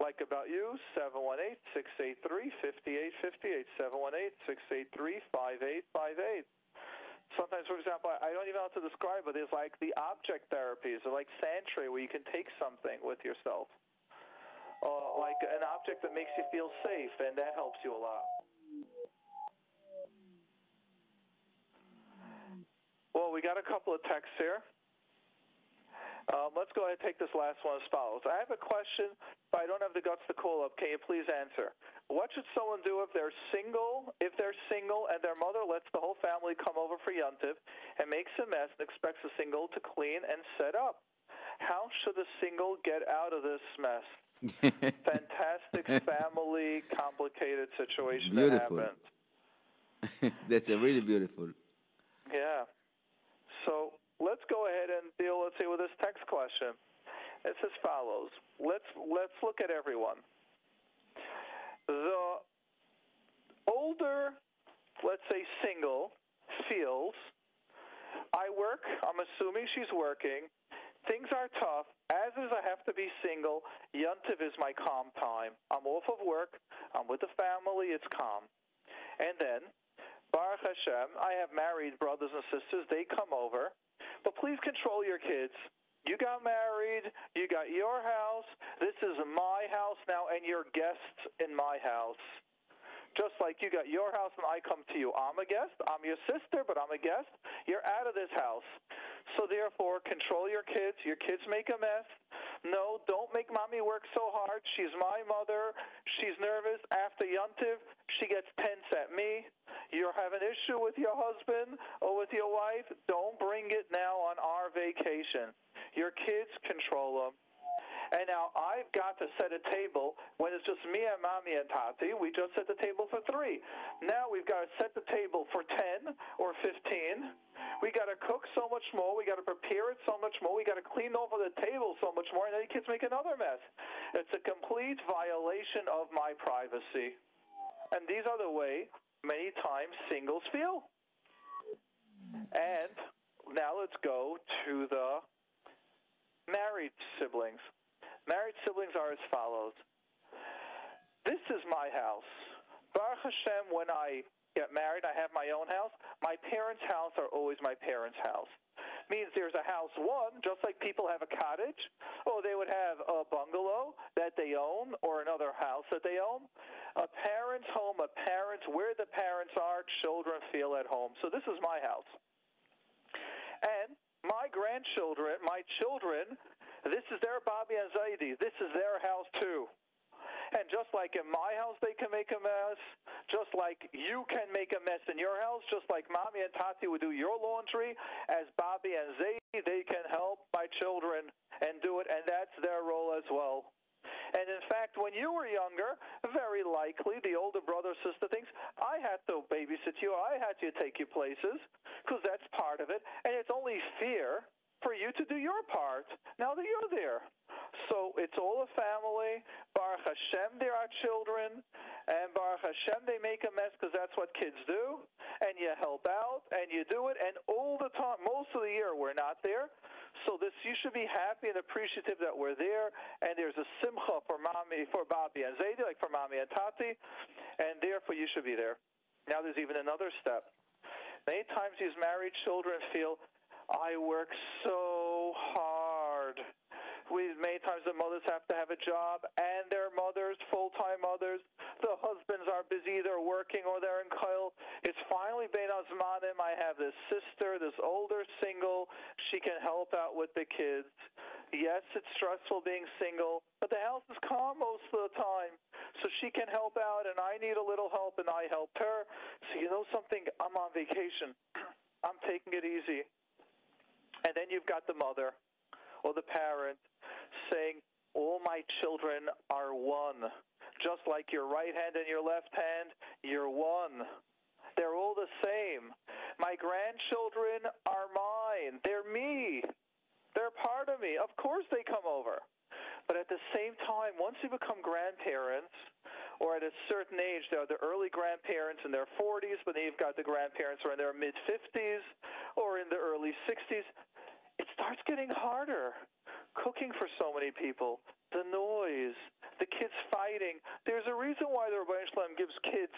like about you, 718 683 5858. 718 683 5858 sometimes, for example, I don't even know how to describe it. There's like the object therapies, or like sand tray, where you can take something with yourself, or like an object that makes you feel safe, and that helps you a lot. Well, we got a couple of texts here. Um, let's go ahead and take this last one as follows. I have a question, but I don't have the guts to call up. Can you please answer? What should someone do if they're single? If they're single and their mother lets the whole family come over for Yontiv and makes a mess and expects the single to clean and set up? How should the single get out of this mess? Fantastic family, complicated situation Beautiful. that happens. That's a really beautiful. Yeah. So let's go ahead and deal, let's say, with this text question. It's as follows. Let's let's look at everyone. The older, let's say, single feels, I work. I'm assuming she's working. Things are tough. As is, I have to be single. Yuntiv is my calm time. I'm off of work. I'm with the family. It's calm. And then, Baruch Hashem, I have married brothers and sisters. They come over. But please control your kids. You got married. You got your house. This is my house now, and you're guests in my house. Just like you got your house and I come to you. I'm a guest. I'm your sister, but I'm a guest. You're out of this house. So therefore, control your kids. Your kids make a mess. No, don't make mommy work so hard. She's my mother. She's nervous. After Yuntiv, she gets tense at me. You have an issue with your husband or with your wife. Don't bring it now on our vacation. Your kids control them. And now I've got to set a table when it's just me and mommy and Tati. We just set the table for three. Now we've got to set the table for 10 or 15. We got to cook so much more. We got to prepare it so much more. We got to clean over the table so much more. And then the kids make another mess. It's a complete violation of my privacy. And these are the way many times singles feel. And now let's go to the married siblings. Married siblings are as follows. This is my house. Baruch Hashem, when I get married, I have my own house. My parents' house are always my parents' house. Means there's a house one, just like people have a cottage, or they would have a bungalow that they own, or another house that they own. A parent's home, a parent's where the parents are, children feel at home. So this is my house. And my grandchildren, my children, this is their Bobby and Zaidi. This is their house too. And just like in my house they can make a mess, just like you can make a mess in your house, just like mommy and Tati would do your laundry, as Bobby and Zaidi, they can help my children and do it, and that's their role as well. And in fact, when you were younger, very likely the older brother or sister thinks, I had to babysit you, I had to take you places, because that's part of it. And it's only fear for you to do your part now that you're there. So it's all a family. Baruch Hashem, there are children. And Baruch Hashem, they make a mess because that's what kids do. And you help out and you do it. And all the time, most of the year, we're not there. So this, you should be happy and appreciative that we're there. And there's a simcha for mommy, for Bobby and Zaidi, like for mommy and Tati. And therefore, you should be there. Now, there's even another step. Many times these married children feel, I work so hard. We many times the mothers have to have a job and their mothers, full time mothers. The husbands are busy, they're working or they're in kollel. It's finally Bein Azmanim. I have this sister, this older single. She can help out with the kids. Yes, it's stressful being single, but the house is calm most of the time. So she can help out and I need a little help and I help her. So you know something? I'm on vacation. I'm taking it easy. And then you've got the mother or the parent saying, All my children are one. Just like your right hand and your left hand, you're one. They're all the same. My grandchildren are mine. They're me. They're part of me. Of course they come over. But at the same time, once you become grandparents, or at a certain age, there are the early grandparents in their 40s, but then you've got the grandparents who are in their mid 50s or in the early 60s. It starts getting harder cooking for so many people, the noise, the kids fighting. There's a reason why the Ribono Shel Olam gives kids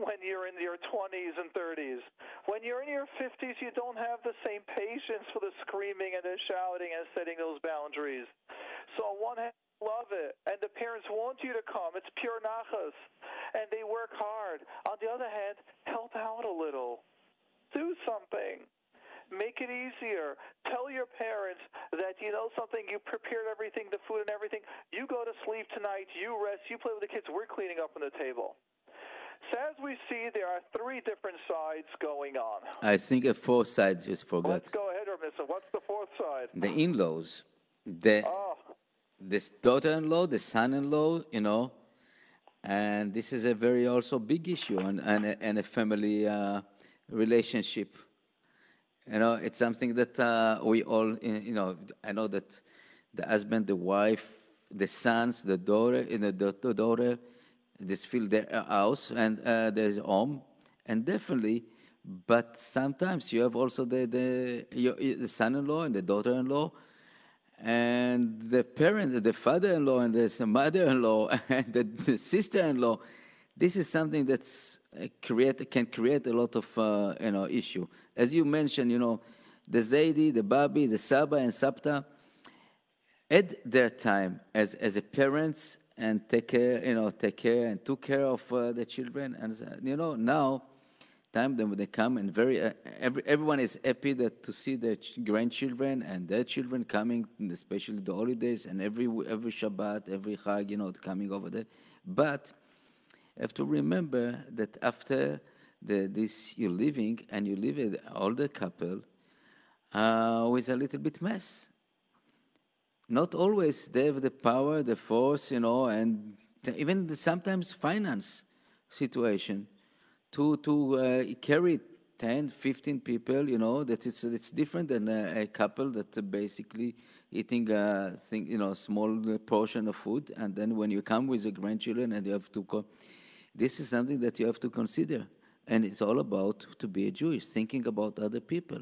when you're in your 20s and 30s. When you're in your 50s, you don't have the same patience for the screaming and the shouting and setting those boundaries. So on one hand, love it, and the parents want you to come. It's pure nachas, and they work hard. On the other hand, help out a little. Do something. Make it easier. Tell your parents that you know something, you prepared everything, the food and everything. You go to sleep tonight, you rest, you play with the kids. We're cleaning up on the table. So as we see, there are three different sides going on. I think a fourth side just forgot. Let's go ahead, Reb Nissen. What's the fourth side? The in-laws, the Oh, this daughter-in-law, the son-in-law, you know, and this is a very also big issue and and a, and a family uh, relationship. You know, it's something that uh, we all, you know, I know that the husband, the wife, the sons, the daughter, the, daughter, this feel their house and uh, there's home, and definitely. But sometimes you have also the the, your, the son-in-law and the daughter-in-law, and the parent, the father-in-law, and the mother-in-law, and the, the sister-in-law. This is something that's uh, create can create a lot of uh, you know issue. As you mentioned, you know, the Zaidi, the Babi, the Saba, and Sapta at their time as as a parents and take care, you know, take care and took care of uh, the children, and you know now time when they come and very uh, every, everyone is happy that to see their ch- grandchildren and their children coming, especially the holidays and every every Shabbat, every Chag, you know, coming over there. But you have to remember that after the, this you're living and you live with older couple uh, with a little bit mess. Not always they have the power, the force, you know, and even the, sometimes finance situation to to uh, carry 10 15 people you know that it's it's different than a, a couple that uh, basically eating a thing you know small portion of food and then when you come with your grandchildren and you have to go this is something that you have to consider and it's all about to be a jewish thinking about other people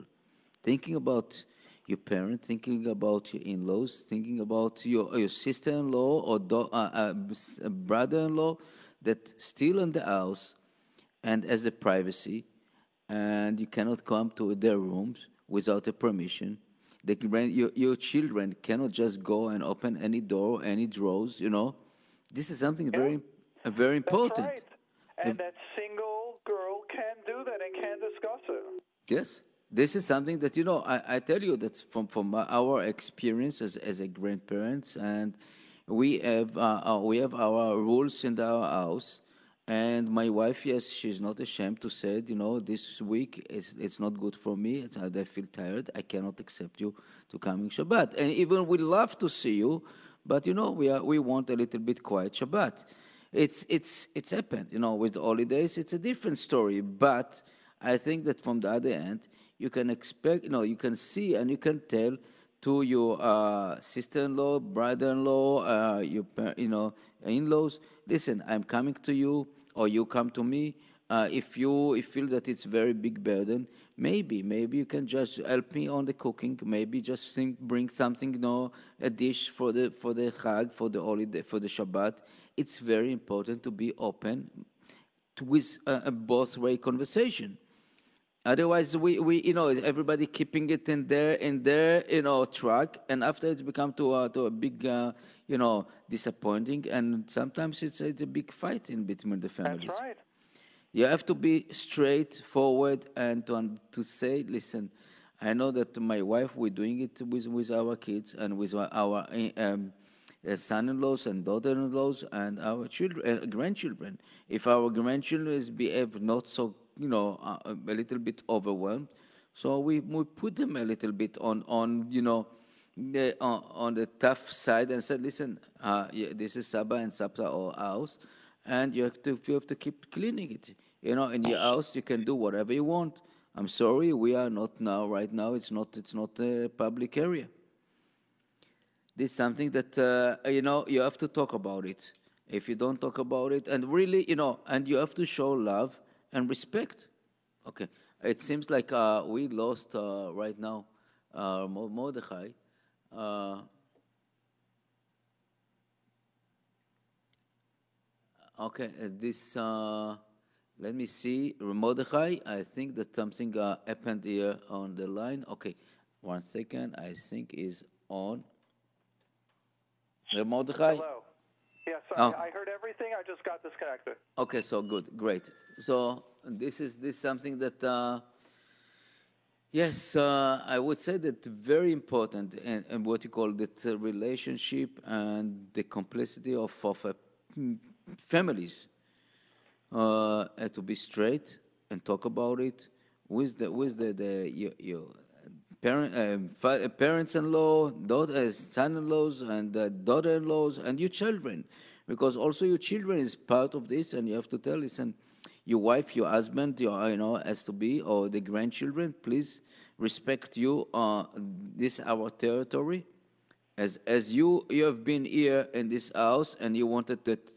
thinking about your parent thinking about your in-laws thinking about your your sister-in-law or do, uh, uh, brother-in-law that still in the house and as a privacy, and you cannot come to their rooms without a permission. The, your, your children cannot just go and open any door, any drawers. You know, this is something yeah. very, very important. That's right. And that single girl can do that and can discuss it. Yes, this is something that you know. I, I tell you that's from from our experience as as a grandparents, and we have uh, uh, we have our rules in our house and my wife, yes, she's not ashamed to say it. You know, this week is it's not good for me. It's, I feel tired. I cannot accept you to coming Shabbat. And even we love to see you, but you know, we are we want a little bit quiet Shabbat. It's it's it's happened. You know, with the holidays, it's a different story. But I think that from the other end, you can expect. You know, you can see and you can tell to your uh, sister-in-law, brother-in-law, uh, your you know in-laws. Listen, I'm coming to you or you come to me, uh, if you if feel that it's very big burden, maybe maybe you can just help me on the cooking. Maybe just think, bring something, you know, a dish for the for the chag for the holiday for the Shabbat. It's very important to be open to, with a, a both way conversation. Otherwise, we, we you know everybody keeping it in their in their you know track, and after it's become to a, to a big uh, you know disappointing, and sometimes it's it's a big fight in between the families. That's right. You have to be straightforward and to to say, listen, I know that my wife we're doing it with with our kids and with our um, uh, son-in-laws and daughter-in-laws and our children, uh, grandchildren. If our grandchildren behave not so you know, uh, a little bit overwhelmed. So we, we put them a little bit on, on you know, the, on, on the tough side and said, listen, uh, yeah, this is Saba and Sabta or house, and you have to you have to keep cleaning it. You know, in your house you can do whatever you want. I'm sorry, we are not now. Right now, it's not it's not a public area. This is something that uh, you know you have to talk about it. If you don't talk about it, and really, you know, and you have to show love and respect. Okay, it seems like uh, we lost uh, right now uh, Mordechai. Uh, okay, uh, this, uh, let me see, Mordechai, I think that something uh, happened here on the line. Okay, one second, I think is on. Mordechai? Hello. Yeah, oh. I heard everything. I just got disconnected. Okay, so good, great. So this is this something that, uh, yes, uh, I would say that very important and, and what you call that uh, relationship and the complicity of of families uh, to be straight and talk about it with the with the, the your, your parent, uh, parents-in-law, daughters, son-in-laws, and uh, daughter-in-laws, and your children, because also your children is part of this, and you have to tell, listen, your wife, your husband, your, you know, has to be, or the grandchildren, please respect you. Uh, this our territory. As as you you have been here in this house, and you wanted that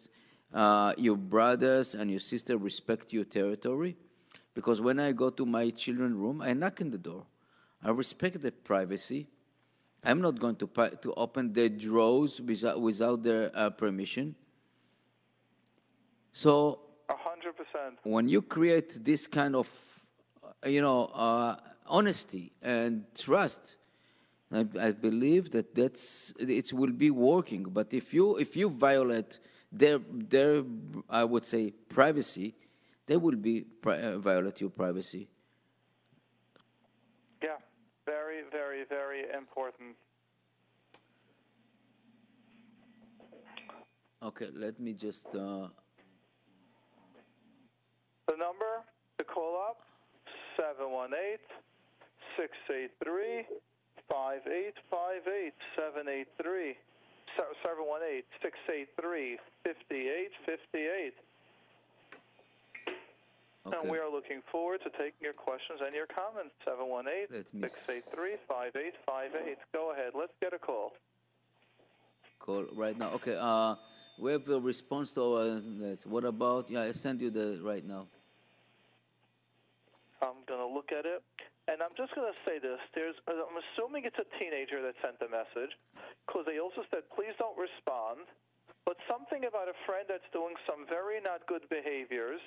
uh, your brothers and your sister respect your territory, because when I go to my children's room, I knock on the door. I respect their privacy. I'm not going to, to open their drawers without, without their uh, permission. So, 100%. When you create this kind of, uh, you know, uh, honesty and trust, I, I, believe that that's it will be working. But if you if you violate their their I would say privacy, they will be pri- uh, violate your privacy. Very, very, very important. Okay, let me just. Uh, The number to call up 718 683 5858 783 718 683 5858. And we are looking forward to taking your questions and your comments. 718 Let me 683 5858. Go ahead. Let's get a call. call right now. Okay. Uh, we have a response to our. that. What about? Yeah, I send you the right now. I'm going to look at it. And I'm just going to say this. There's, I'm assuming it's a teenager that sent the message because they also said, please don't respond. But something about a friend that's doing some very not good behaviors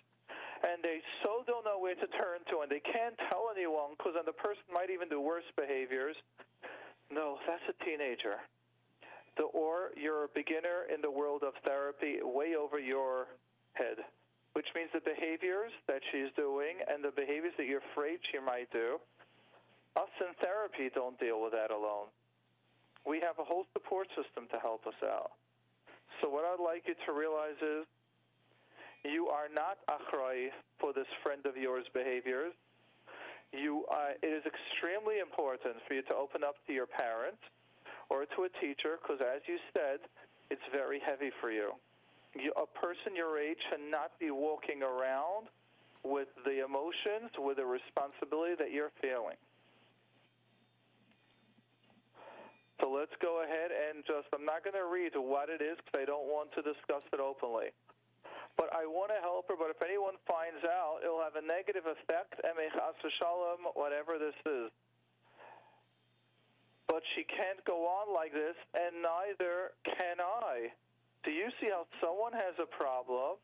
and they so don't know where to turn to and they can't tell anyone because then the person might even do worse behaviors. No, that's a teenager. The, or you're a beginner in the world of therapy way over your head which means the behaviors that she's doing and the behaviors that you're afraid she might do, us in therapy don't deal with that alone. We have a whole support system to help us out. So what I'd like you to realize is you are not achray for this friend of yours behaviors. You, uh, it is extremely important for you to open up to your parents or to a teacher because, as you said, it's very heavy for you you, a person your age should not be walking around with the emotions, with the responsibility that you're feeling. So let's go ahead and just, I'm not going to read what it is because I don't want to discuss it openly. But I want to help her, but if anyone finds out, it'll have a negative effect, shalom, whatever this is. But she can't go on like this, and neither can I. Do you see how someone has a problem?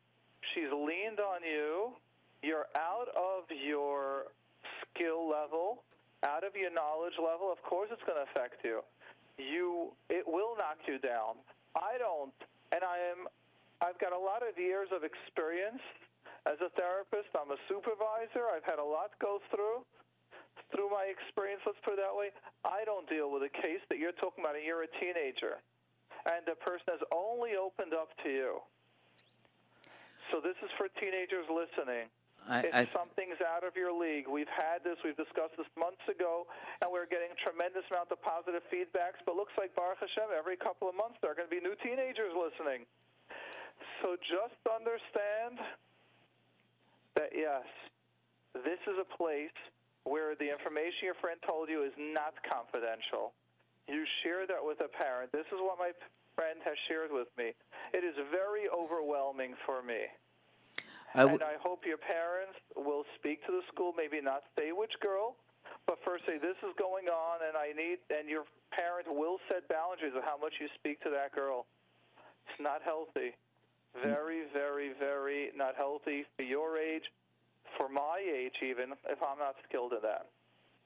She's leaned on you. You're out of your skill level, out of your knowledge level. Of course, it's going to affect you. You, it will knock you down. I don't, and I am. I've got a lot of years of experience as a therapist. I'm a supervisor. I've had a lot go through. Through my experience, let's put it that way, I don't deal with a case that you're talking about, and you're a teenager and the person has only opened up to you. So this is for teenagers listening. I, if I, something's out of your league, we've had this, we've discussed this months ago, and we're getting a tremendous amount of positive feedbacks. But looks like Baruch Hashem, every couple of months there are going to be new teenagers listening. So just understand that yes, this is a place where the information your friend told you is not confidential. You share that with a parent. This is what my friend has shared with me. It is very overwhelming for me. I w- and I hope your parents will speak to the school, maybe not say which girl, but first say this is going on and I need and your parent will set boundaries of how much you speak to that girl. It's not healthy. Very, very, very not healthy for your age, for my age even, if I'm not skilled in that.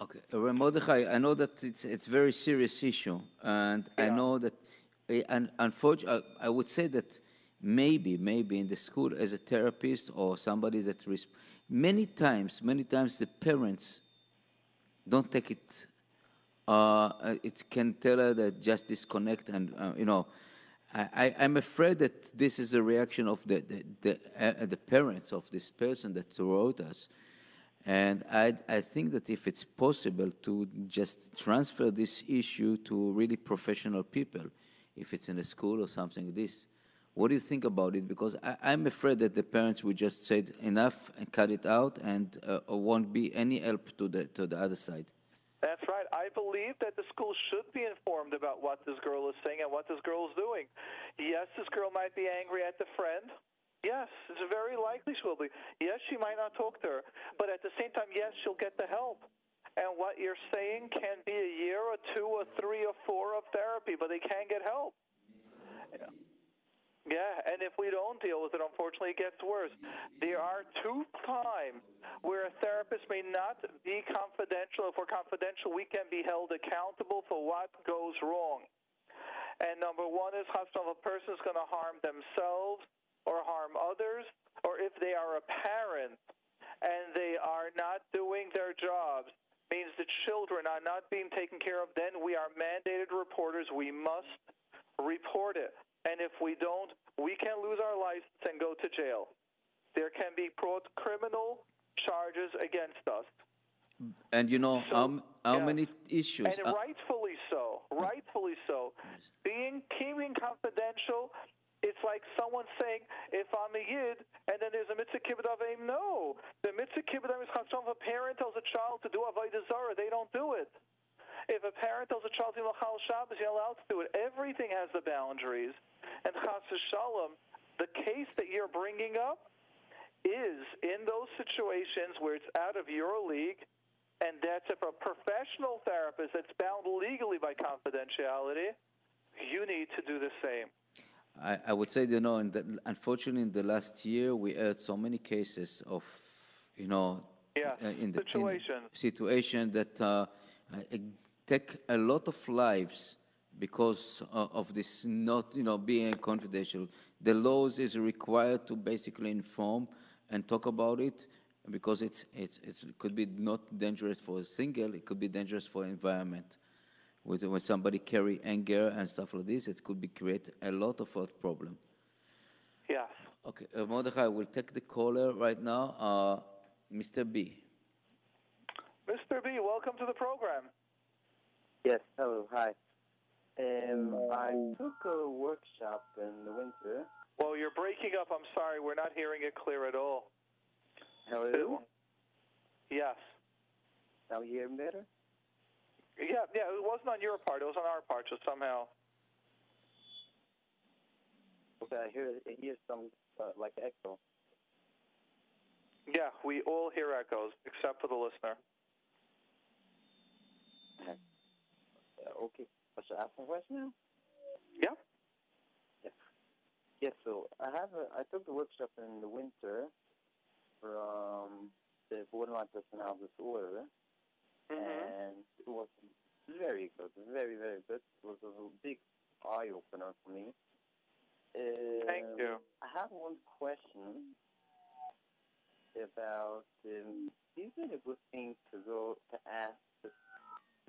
Okay, uh, Mordechai, I know that it's it's a very serious issue, and I know that, uh, and unfortunately, I would say that maybe, maybe in the school as a therapist or somebody that res- many times, many times the parents don't take it. Uh, uh, it can tell her that just disconnect, and uh, you know, I, I'm afraid that this is a reaction of the the the, uh, the parents of this person that wrote us. And I, I think that if it's possible to just transfer this issue to really professional people, if it's in a school or something like this, what do you think about it? Because I, I'm afraid that the parents will just say enough and cut it out, and uh, won't be any help to the to the other side. That's right. I believe that the school should be informed about what this girl is saying and what this girl is doing. Yes, this girl might be angry at the friend. Yes, it's very likely she will be. Yes, she might not talk to her, but at the same time, yes, she'll get the help. And what you're saying can be a year or two or three or four of therapy, but they can get help. Yeah, and if we don't deal with it, unfortunately, it gets worse. There are two times where a therapist may not be confidential. If we're confidential, we can be held accountable for what goes wrong. And number one is, hospital, if a person is going to harm themselves or harm others, or if they are a parent and they are not doing their jobs, means the children are not being taken care of, then we are mandated reporters. We must report it. And if we don't, we can lose our license and go to jail. There can be brought criminal charges against us. And you know So, how how yes. many issues? And uh, rightfully so. Rightfully so. Being keeping confidential, it's like someone saying, if I'm a yid, and then there's a mitzvah kibbutz avim. No, the mitzvah kibbutz is chasam. If a parent tells a child to do avodah zarah, they don't do it. If a parent tells a child to do lachal Shabbos, you're allowed to do it. Everything has the boundaries. And chas v'shalom, the case that you're bringing up is in those situations where it's out of your league, and that's if a professional therapist that's bound legally by confidentiality, you need to do the same. I, I would say, you know, in the, unfortunately, in the last year, we heard so many cases of, you know, Yeah, uh, in the in situation. situation that uh, take a lot of lives because of this not, you know, being confidential. The laws is required to basically inform and talk about it because it's, it's, it's, it could be not dangerous for a single, it could be dangerous for environment. With, when somebody carry anger and stuff like this, it could be create a lot of health problem. Yes. Okay, uh, Mordechai, we'll take the caller right now. Uh, Mr. B. Mr. B, welcome to the program. Yes, hello, hi. Um, I took a workshop in the winter. Well, you're breaking up. I'm sorry. We're not hearing it clear at all. Hello? Yes. Now you hear me better? Yeah, yeah. It wasn't on your part. It was on our part. Just somehow. Okay, I hear, I hear some, uh, like echo. Yeah, we all hear echoes except for the listener. Okay, I should ask a question now? Yeah. Yes, Yes, so I have a, I took the workshop in the winter from the borderline personality disorder, hmm and it was very good, very, very good. It was a big eye opener for me. Thank Um, you. I have one question about um, is it a good thing to go to ask,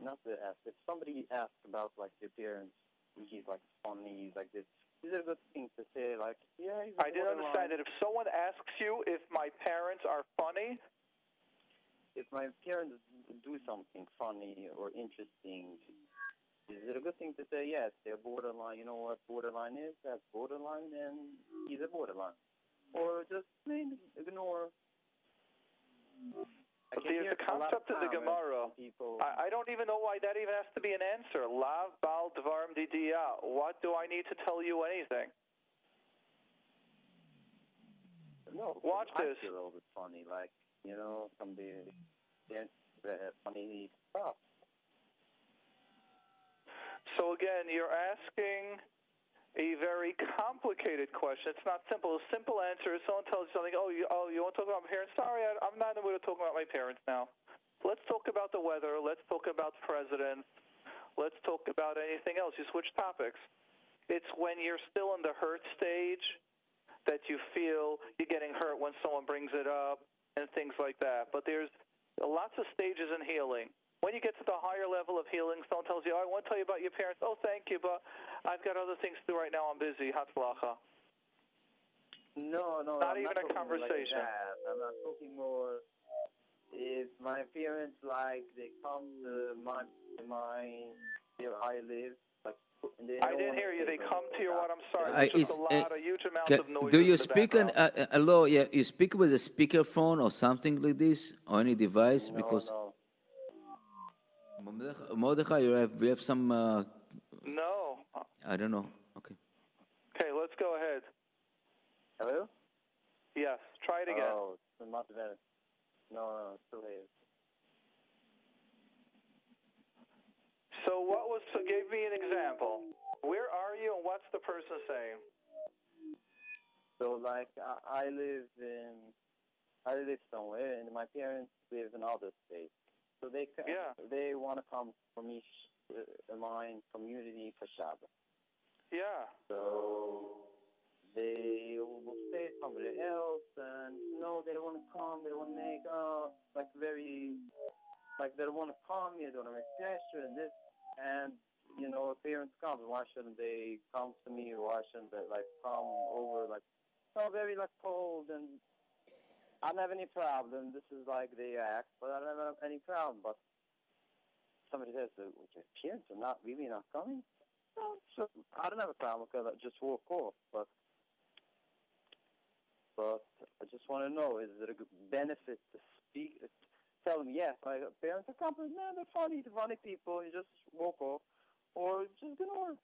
not to ask, if somebody asks about like your parents, he's like funny, he's like this, is it a good thing to say like, yeah, he's I didn't understand that if someone asks you if my parents are funny, If my parents do something funny or interesting, is it a good thing to say, yes, they're borderline, you know what borderline is? That's borderline, and he's a borderline. Or just maybe ignore. I But there's hear the it a concept of the Gemara. I, I don't even know why that even has to be an answer. Lav bal dvarim didiya. What do I need to tell you anything? no, watch I this. feel a little bit funny, like, you know, somebody, yeah, uh, funny stuff. So again, you're asking a very complicated question. It's not simple. A simple answer is someone tells you something. Oh, you oh you want to talk about my parents? Sorry, I, I'm not in the mood to talk about my parents now. Let's talk about the weather. Let's talk about the president. Let's talk about anything else. You switch topics. It's when you're still in the hurt stage that you feel you're getting hurt when someone brings it up and things like that. But there's lots of stages in healing. When you get to the higher level of healing, someone tells you, oh, I want to tell you about your parents. Oh, thank you, but I've got other things to do right now. I'm busy. Hatzlacha. No, no, Not I'm even a conversation. Like. I'm not talking more. If my parents like they come to my to my where I live, like and they I didn't hear you. They come to you. What I'm sorry. I- There's just a it's, uh, a huge amount Ca- of noise. do in you the speak on uh, uh, hello? Yeah, you speak with a speakerphone or something like this, or any device? No, because no. Mordechai- Mordechai, you have we have some. Uh, No. I don't know. Okay. Okay, let's go ahead. Hello? Yes, try it again. Oh, it's not better. No, no, it's still here. So what was? So give me an example. Where are you, and what's the person saying? So like I, I live in I live somewhere and my parents live in other states. So they Yeah. they want to come from each uh, mine community for Shabbat. Yeah. So they will stay somewhere else, and no, they don't want to come. They don't want to make uh like very like they don't want to come. They don't want to make gesture and this and you know, if parents come, why shouldn't they come to me? Why shouldn't they like come over like so very like cold and I don't have any problem. This is like they act, but I don't have any problem. But somebody says that your are not really not coming. So I don't have a problem because I just walk off. But but I just want to know: is it a benefit to speak? Tell them yes, my parents are coming. No, they're funny. They're funny people. You just walk off, or just ignore.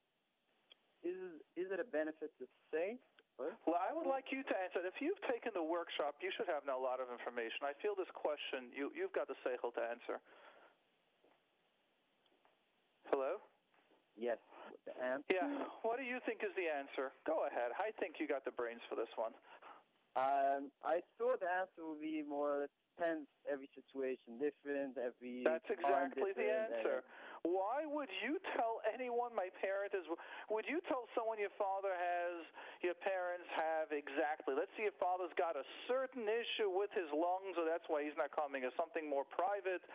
Is is it a benefit to say? Well, I would like you to answer. If you've taken the workshop, you should have now a lot of information. I feel this question, you, you've got the seichel to answer. Hello? Yes. Yeah. What do you think is the answer? Go ahead. I think you got the brains for this one. Um, I thought the answer would be more depends every situation different, every That's exactly the answer. Why would you tell anyone my parent is would you tell someone your father has your parents have exactly let's see your father's got a certain issue with his lungs or that's why he's not coming or something more private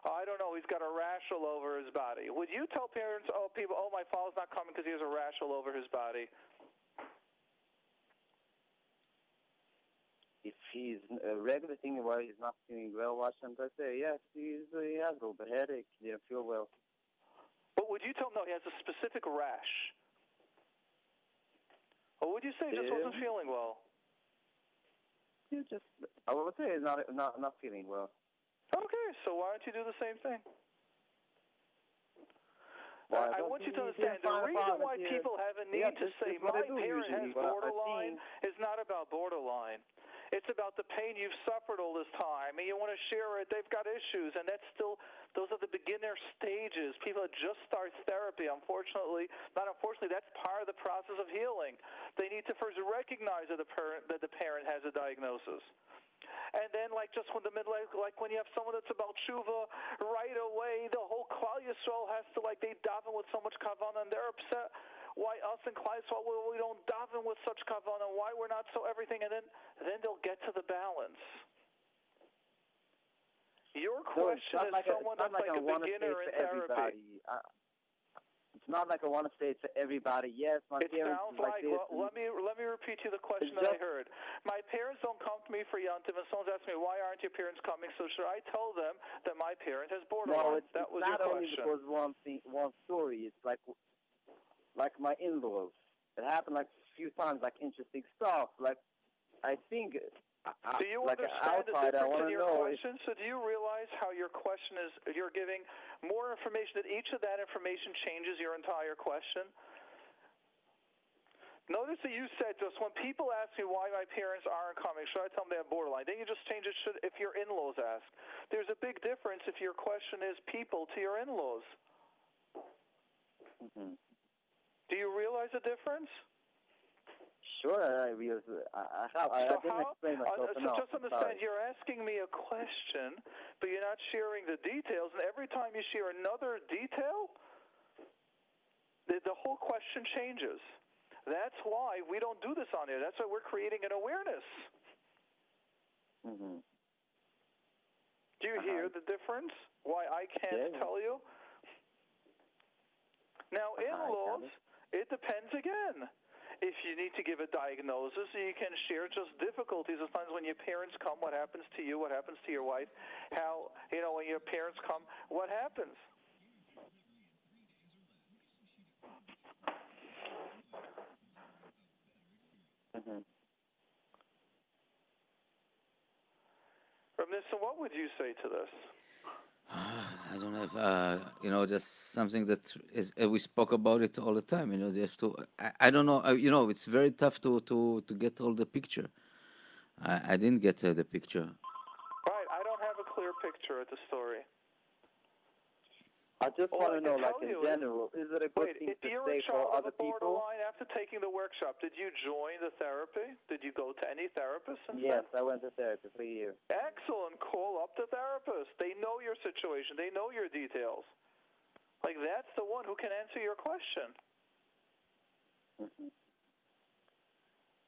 I don't know. He's got a rash all over his body. Would you tell parents, oh, people, oh, my father's not coming because he has a rash all over his body? If he's a regular thing he's not feeling well, why shouldn't I say yes? He's, uh, he has a little headache. He didn't feel well. But would you tell him no? He has a specific rash. Or would you say he just wasn't feeling well? He just, I would say he's not not not feeling well. Okay, so why don't you do the same thing? Well, I, I want you to understand the reason why people have a need Yeah, to say my parent has what I- I've borderline is not about borderline. It's about the pain you've suffered all this time, and you want to share it. They've got issues, and that's still those are the beginner stages. People that just start therapy, unfortunately, not unfortunately, that's part of the process of healing. They need to first recognize that the parent that the parent has a diagnosis. And then, like just when the middle, like, like when you have someone that's a baal tshuva, right away the whole Klal Yisrael has to like they daven with so much kavanah, and they're upset. Why us in Klal Yisrael we, don't daven with such kavanah? Why we're not so everything? And then then they'll get to the balance. Your So question not is like a, someone not that's like like I a want to say beginner in therapy. everybody. I, it's not like I want to say it to everybody. Yes, my It parents sounds like, like, this. well, let me let me repeat to you the question that I heard. My parents don't come to me for Yontif, and someone's asking me why aren't your parents coming? So should I tell them that my parent has borderline? no, it's, that it's was not only because one thing, one story. It's like like my in-laws. It happened like a few times, like interesting stuff. Like I think. Do you like an understand the difference want in to your question? So do you realize how your question is? You're giving more information. That each of that information changes your entire question. Notice that you said just when people ask me why my parents aren't coming, should I tell them they have borderline? Then you just change it should if your in-laws ask. There's a big difference if your question is people to your in-laws. Mhm. Do you realize the difference? Sure, I, because I, I, have, I, so I didn't how, explain uh, myself so enough. just understand, sorry. you're asking me a question, but you're not sharing the details. And every time you share another detail, the, the whole question changes. That's why we don't do this on here. That's why we're creating an awareness. Mhm. Do you Uh-huh. hear the difference? Why I can't Yeah. tell you? Now, Uh-huh, in-laws, it. depends again. If you need to give a diagnosis, you can share just difficulties. Sometimes when your parents come, what happens to you? What happens to your wife? How, you know, when your parents come, what happens? Mhm. Reb Nissen, what would you say to this? I don't have, uh, you know, just something that is. Uh, we spoke about it all the time. You know, you have to. I, I don't know. Uh, you know, it's very tough to to to get all the picture. I, I didn't get uh, the picture. Right, I don't have a clear picture of the story. I just All want to know, like in you general, is it a good Wait, thing to say for other people? borderline after taking the workshop, did you join the therapy? Did you go to any therapist Yes, then? I went to therapy for a year. Excellent. Call up the therapist. They know your situation. They know your details. Like that's the one who can answer your question. Mhm.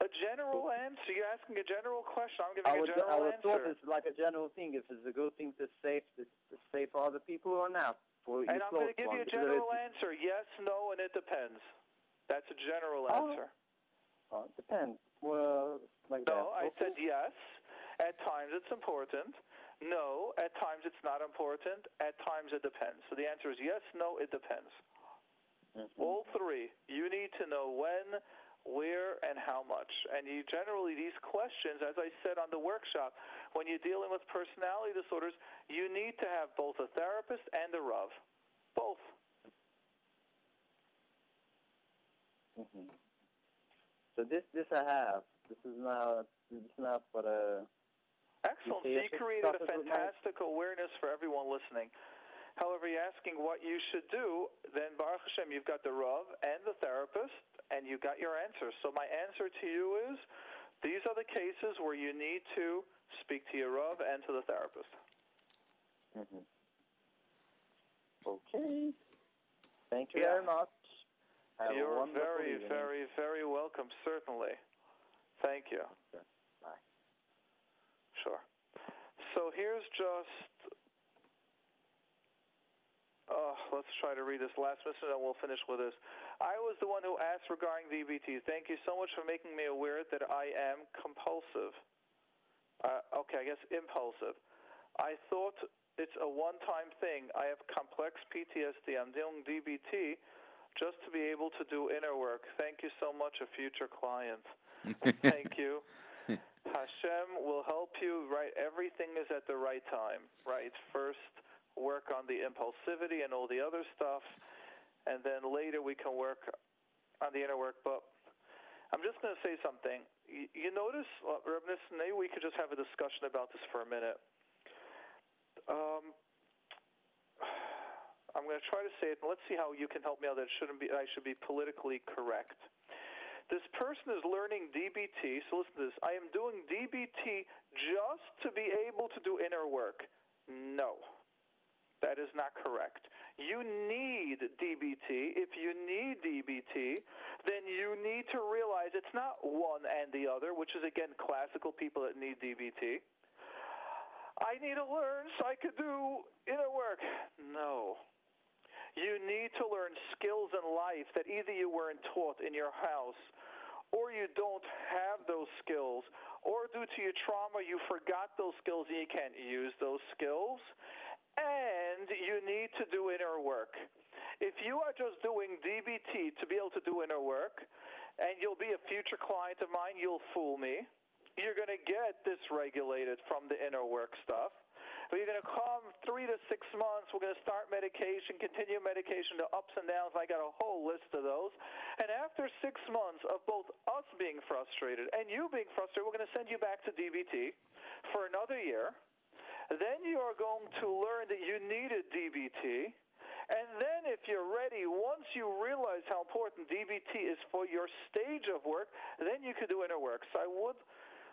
A general answer. You're asking a general question. I'm giving I a would, general I would answer. thought it's like a general thing. If it's a good thing to say to, to say for other people or not for and I'm going to give you a general answer. Yes, no, and it depends. That's a general Oh. answer. Uh, it depends. Well, like No, that. I Okay. said yes. At times it's important. No, at times it's not important. At times it depends. So the answer is yes, no, it depends. Mhm. All three. You need to know when, where, and how much. And you generally, these questions, as I said on the workshop, when you're dealing with personality disorders, you need to have both a therapist and a Rav. Both. Mhm. So this this I have. This is not this is not for the Excellent. Okay, you created a fantastic awareness for everyone listening. However, you're asking what you should do, then Baruch Hashem, you've got the Rav and the therapist, and you got your answer. So my answer to you is, these are the cases where you need to speak to your Rav and to the therapist. Mhm. Okay. Thank you Yeah. very much. Have You're very, evening. very, very welcome, certainly. Thank you. Okay. Bye. Sure. So here's just. Uh, let's try to read this last message and we'll finish with this. I was the one who asked regarding DBT. Thank you so much for making me aware that I am compulsive. Uh, okay, I guess impulsive. I thought it's a one time thing. I have complex PTSD. I'm doing DBT just to be able to do inner work. Thank you so much, a future client. Thank you. Hashem will help you, right? Everything is at the right time, right? First, work on the impulsivity and all the other stuff, and then later we can work on the inner work. But I'm just going to say something. You, you notice, uh, Reb maybe we could just have a discussion about this for a minute. Um, I'm going to try to say it, and let's see how you can help me out. That shouldn't be. I should be politically correct. This person is learning DBT. So listen to this. I am doing DBT just to be able to do inner work. No, that is not correct. You need DBT. If you need DBT, then you need to realize it's not one and the other, which is again classical people that need DBT. I need to learn so I could do inner work. No. You need to learn skills in life that either you weren't taught in your house or you don't have those skills or due to your trauma you forgot those skills and you can't use those skills and you need to do inner work. If you are just doing DBT to be able to do inner work and you'll be a future client of mine, you'll fool me. You're going to get dysregulated from the inner work stuff. But You're going to come three to six months. We're going to start medication, continue medication, the ups and downs. I got a whole list of those. And after six months of both us being frustrated and you being frustrated, we're going to send you back to DBT for another year. Then you are going to learn that you need a DBT. And then, if you're ready, once you realize how important DBT is for your stage of work, then you could do inner work. So I would.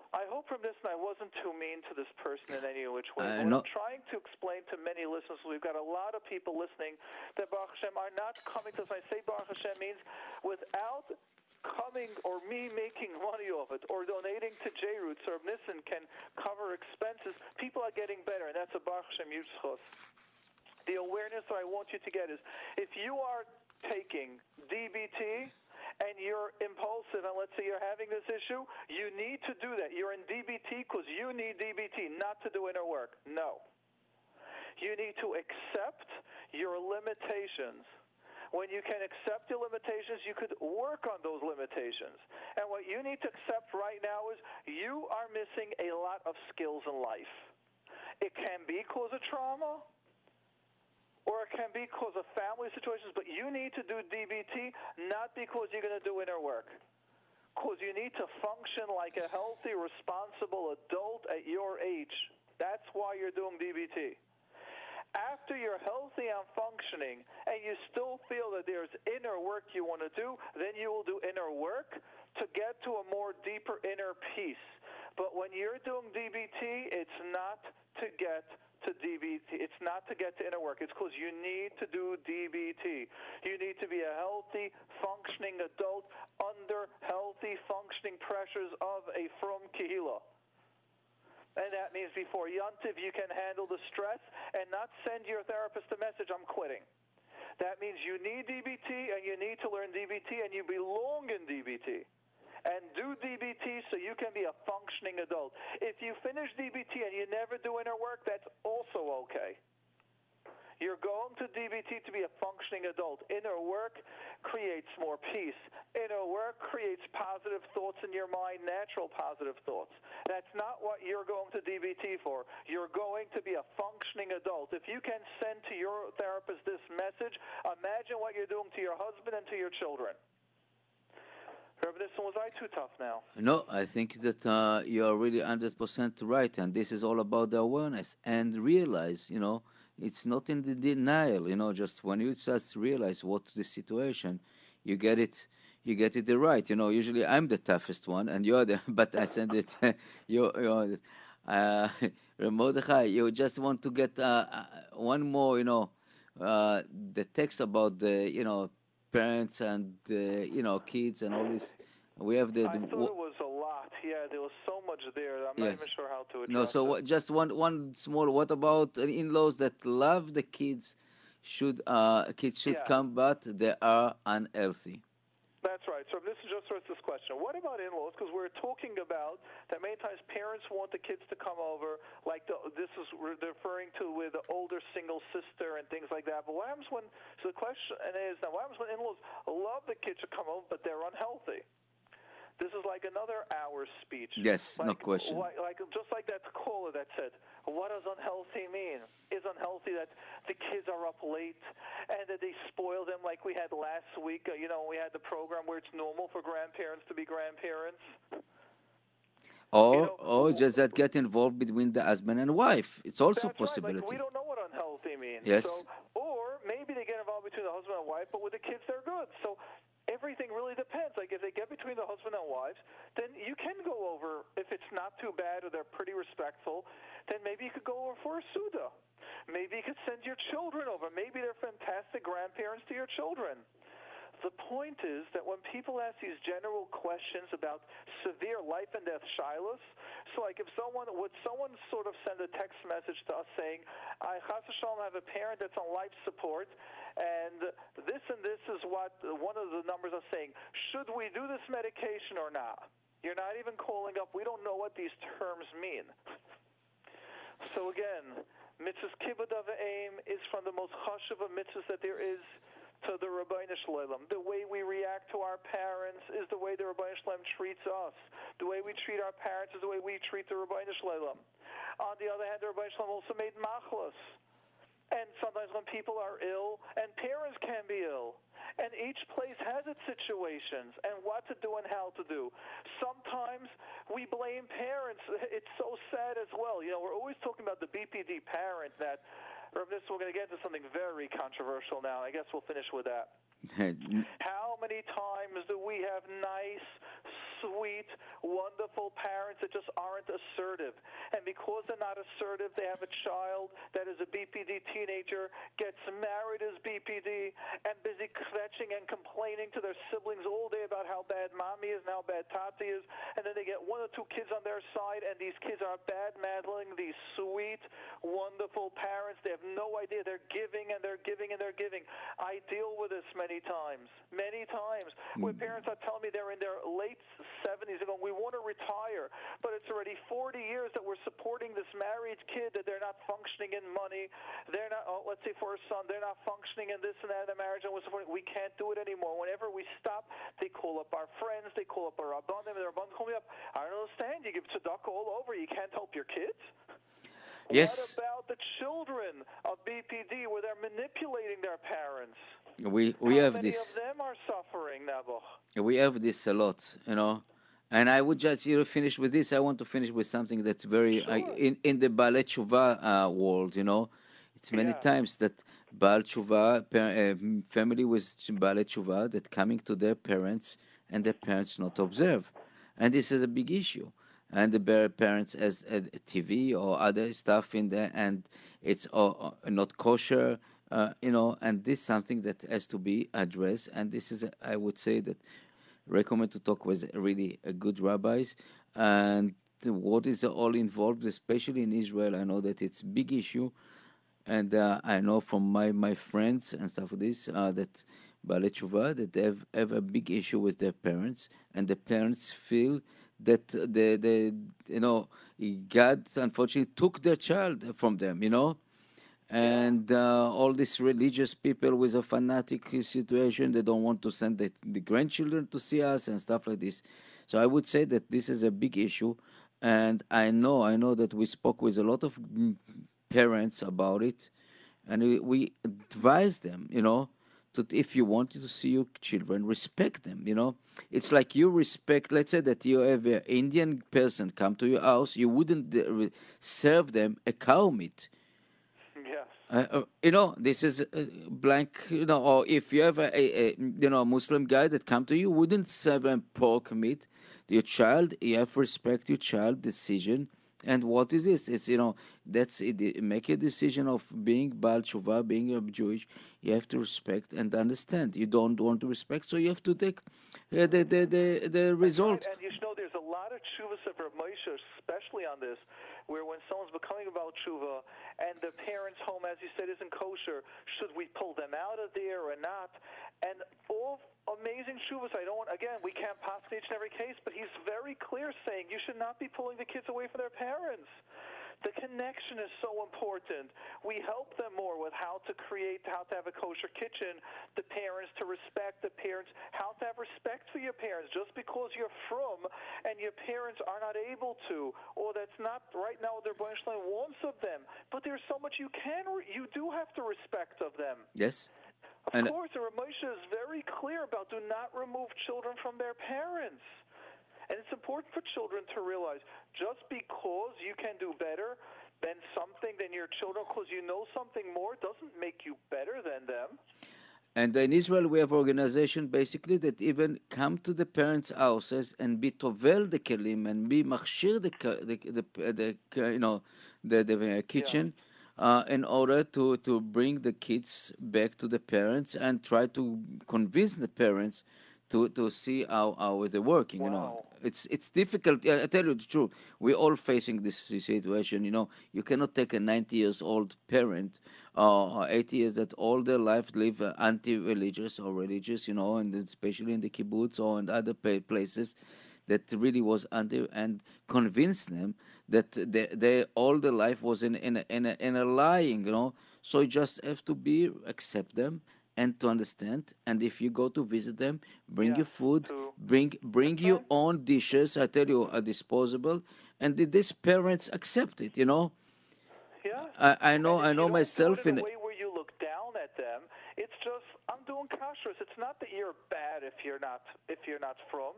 I hope from this and I wasn't too mean to this person in any which way. Uh, what I'm not trying to explain to many listeners, we've got a lot of people listening that Baruch Hashem are not coming to us. I say Baruch Hashem means without coming or me making money off it or donating to JRoots or Nissen can cover expenses, people are getting better, and that's a Baruch Hashem Yitzchos. The awareness that I want you to get is if you are taking DBT and you're impulsive, and let's say you're having this issue, you need to do that. You're in DBT because you need DBT, not to do inner work. No. You need to accept your limitations. When you can accept your limitations, you could work on those limitations. And what you need to accept right now is you are missing a lot of skills in life. It can be because of trauma, or it can be because of family situations, but you need to do DBT not because you're going to do inner work. Because you need to function like a healthy, responsible adult at your age. That's why you're doing DBT. After you're healthy and functioning and you still feel that there's inner work you want to do, then you will do inner work to get to a more deeper inner peace. But when you're doing DBT, it's not to get to DBT. It's not to get to inner work. It's because you need to do DBT. You need to be a healthy, functioning adult under healthy, functioning pressures of a from kehillah. And that means before Yontiv, you can handle the stress and not send your therapist a message, I'm quitting. That means you need DBT and you need to learn DBT and you belong in DBT. And do DBT so you can be a functioning adult. If you finish DBT and you never do inner work, that's also okay. You're going to DBT to be a functioning adult. Inner work creates more peace. Inner work creates positive thoughts in your mind, natural positive thoughts. That's not what you're going to DBT for. You're going to be a functioning adult. If you can send to your therapist this message, imagine what you're doing to your husband and to your children. Was I too tough now? No, I think that uh, you are really 100% right. And this is all about the awareness and realize, you know, it's not in the denial, you know, just when you just realize what's the situation, you get it you get it the right. You know, usually I'm the toughest one and you're the but I send it you you uh Mordechai, you just want to get uh, uh, one more, you know, uh, the text about the, you know, parents and the, you know, kids and all this. We have the, I thought it was a lot. Yeah, there was so there. I'm not Yes. even sure how to address No, so what, just one one small. What about in-laws that love the kids? Should uh, kids should Yeah. come, but they are unhealthy. That's right. So this is just this question. What about in-laws? Because we're talking about that many times parents want the kids to come over, like the, this is we're referring to with the older single sister and things like that. But what happens when? So the question is now, what happens when in-laws love the kids to come over, but they're unhealthy? This is like another hour speech. Yes, no question. Like, like just like that caller that said, "What does unhealthy mean? Is unhealthy that the kids are up late and that they spoil them like we had last week? Uh, you know, we had the program where it's normal for grandparents to be grandparents. Or know, or just that get involved between the husband and wife. It's also possibility. Right. Like we don't know what unhealthy means. Yes. So, or maybe they get involved between the husband and wife, but with the kids they're good. So everything really depends. Like if they get between the husband and wives, then you can go over if it's not too bad or they're pretty respectful. Then maybe you could go over for a suda. Maybe you could send your children over. Maybe they're fantastic grandparents to your children. The point is that when people ask these general questions about severe life and death shilas, so like if someone would someone sort of send a text message to us saying, I have a parent that's on life support, and this and this is what one of the numbers are saying. Should we do this medication or not? You're not even calling up. We don't know what these terms mean. So again, mitzvahs kibbud av v'eim is from the most chashuv of mitzvahs that there is to the Rabbeinu Shalom. The way we react to our parents is the way the Ribono Shel Olam treats us. The way we treat our parents is the way we treat the Ribono Shel Olam. On the other hand, the Ribono Shel Olam also made machalos. And sometimes when people are ill, and parents can be ill, and each place has its situations and what to do and how to do. Sometimes we blame parents. It's so sad as well. You know, we're always talking about the BPD parent that, or this, we're going to get into something very controversial now. I guess we'll finish with that. How many times do we have nice, sweet, wonderful parents that just aren't assertive? And because they're not assertive, they have a child that is a BPD teenager, gets married as BPD, and busy kvetching and complaining to their siblings all day about how bad mommy is and how bad tati is. And then they get one or two kids on their side, and these kids are bad madling these sweet, wonderful parents. They have no idea. They're giving and they're giving and they're giving. I deal with this many times, many times, where hmm. parents are telling me they're in their late 70s. They're going, we want to retire, but it's already 40 years that we're supporting this married kid that they're not functioning in money. They're not, oh, let's say for a son, they're not functioning in this and that in the marriage, and we're supporting. We can't do it anymore. Whenever we stop, they call up our friends, they call up our rabbanim, and their rabbanim call me up. I don't understand. You give tzedakah all over. You can't help your kids. Yes. What about the children of BPD where they're manipulating their parents? We we How have many this. of them are suffering, Nebuch? We have this a lot, you know. And I would just you know, finish with this. I want to finish with something that's very I, in in the Baal Tshuva uh, world. You know, it's many Yeah. times that Baal Tshuva par- uh, family with Baal Tshuva that coming to their parents and their parents not observe, and this is a big issue. And the parents as a TV or other stuff in there, and it's uh, not kosher Uh, you know, and this is something that has to be addressed. And this is, I would say, that recommend to talk with really good rabbis and what is all involved, especially in Israel. I know that it's big issue, and uh, I know from my, my friends and stuff like this uh, that Baalei that they have, have a big issue with their parents, and the parents feel that the the you know God unfortunately took their child from them, you know, and uh, all these religious people with a fanatic situation they don't want to send the, the grandchildren to see us and stuff like this. So I would say that this is a big issue, and I know I know that we spoke with a lot of parents about it, and we, we advise them, you know that if you want to see your children, respect them. You know, it's like you respect. Let's say that you have an Indian person come to your house, you wouldn't serve them a cow meat. Yes. Uh, uh, you know, this is uh, blank. You know, or if you have a, a, a, you know a Muslim guy that come to you, wouldn't serve them pork meat. Your child, you have to respect your child decision and what is this? It's you know that's it. Make a decision of being Baal Tshuva, being a Jewish. You have to respect and understand. You don't want to respect, so you have to take uh, the the the, the result. And, and, you know, there's a lot of tshuvas of Rav Moshe, especially on this, where when someone's becoming a baal tshuva and the parents' home, as you said, isn't kosher, should we pull them out of there or not? And all amazing tshuvas. I don't. want, Again, we can't possibly each and every case, but he's very clear saying you should not be pulling the kids away from their parents. The connection is so important. We help them more with how to create, how to have a kosher kitchen, the parents to respect the parents, how to have respect for your parents. Just because you're from and your parents are not able to, or that's not right now what their branch line wants of them, but there's so much you can, you do have to respect of them. Yes. Of and uh, course, the Rav Moshe is very clear about do not remove children from their parents. And it's important for children to realize just because you can do better than something than your children, because you know something more, doesn't make you better than them. And in Israel, we have organization basically that even come to the parents' houses and be tovel the kelim and be machshir the the, the, the you know the the kitchen. Yeah uh, in order to, to bring the kids back to the parents and try to convince the parents to, to see how, how they're working. Wow. You know, it's it's difficult. I tell you the truth. We're all facing this situation. You know, you cannot take a 90 years old parent uh, or 80 years that all their life live uh, anti-religious or religious. You know, and especially in the kibbutz or in other places that really was under and convinced them that they, they all their life was in in a, in a, in a lying, you know. So you just have to be accept them and to understand. And if you go to visit them, bring yeah, your food, bring bring your own dishes. I tell you, are disposable, and did these parents accept it? You know. Yeah. I, I know. I know myself in. A way where you look down at them, it's just I'm doing kashrus. It's not that you're bad if you're not if you're not from.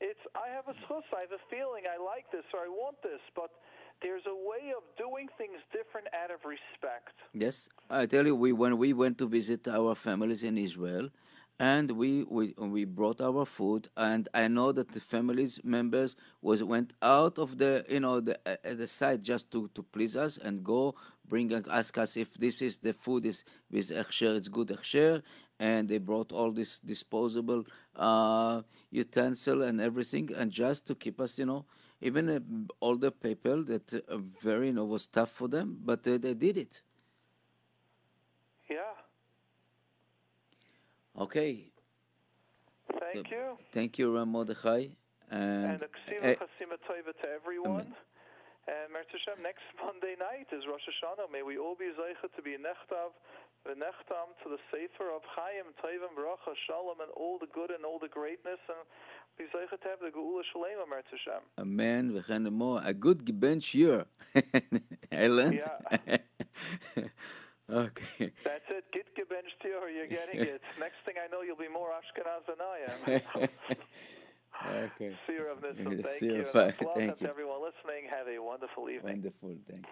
It's I have a schus, I have a feeling I like this or I want this, but there's a way of doing things different out of respect. Yes, I tell you, we when we went to visit our families in Israel, and we, we we brought our food and i know that the families members was went out of the you know the uh, the site just to to please us and go bring ask us if this is the food is with hechsher it's good hechsher and they brought all this disposable uh, utensil and everything and just to keep us you know even uh, older people that uh, very you know was tough for them but they did it yeah Okay. Thank uh, you. Thank you, Ram Mordechai. And, and a ksima chasima tova to everyone. Amen. And Hashem, next Monday night is Rosh Hashanah. May we all be zeicha to be nechtav, Nechtam, to the Sefer of Chaim, Tovim, Bracha, Shalom, and all the good and all the greatness, and be zeicha to have the Geula Shalema, Hashem. Amen. V'chen more. A good bench year. Ellen. Yeah. Okay. That's it. Get gebenched here, you're getting it. Next thing I know, you'll be more Ashkenaz than I am. okay. See you, Rav Thank See you. Thank you. everyone listening. Have a wonderful evening. Wonderful. Thanks.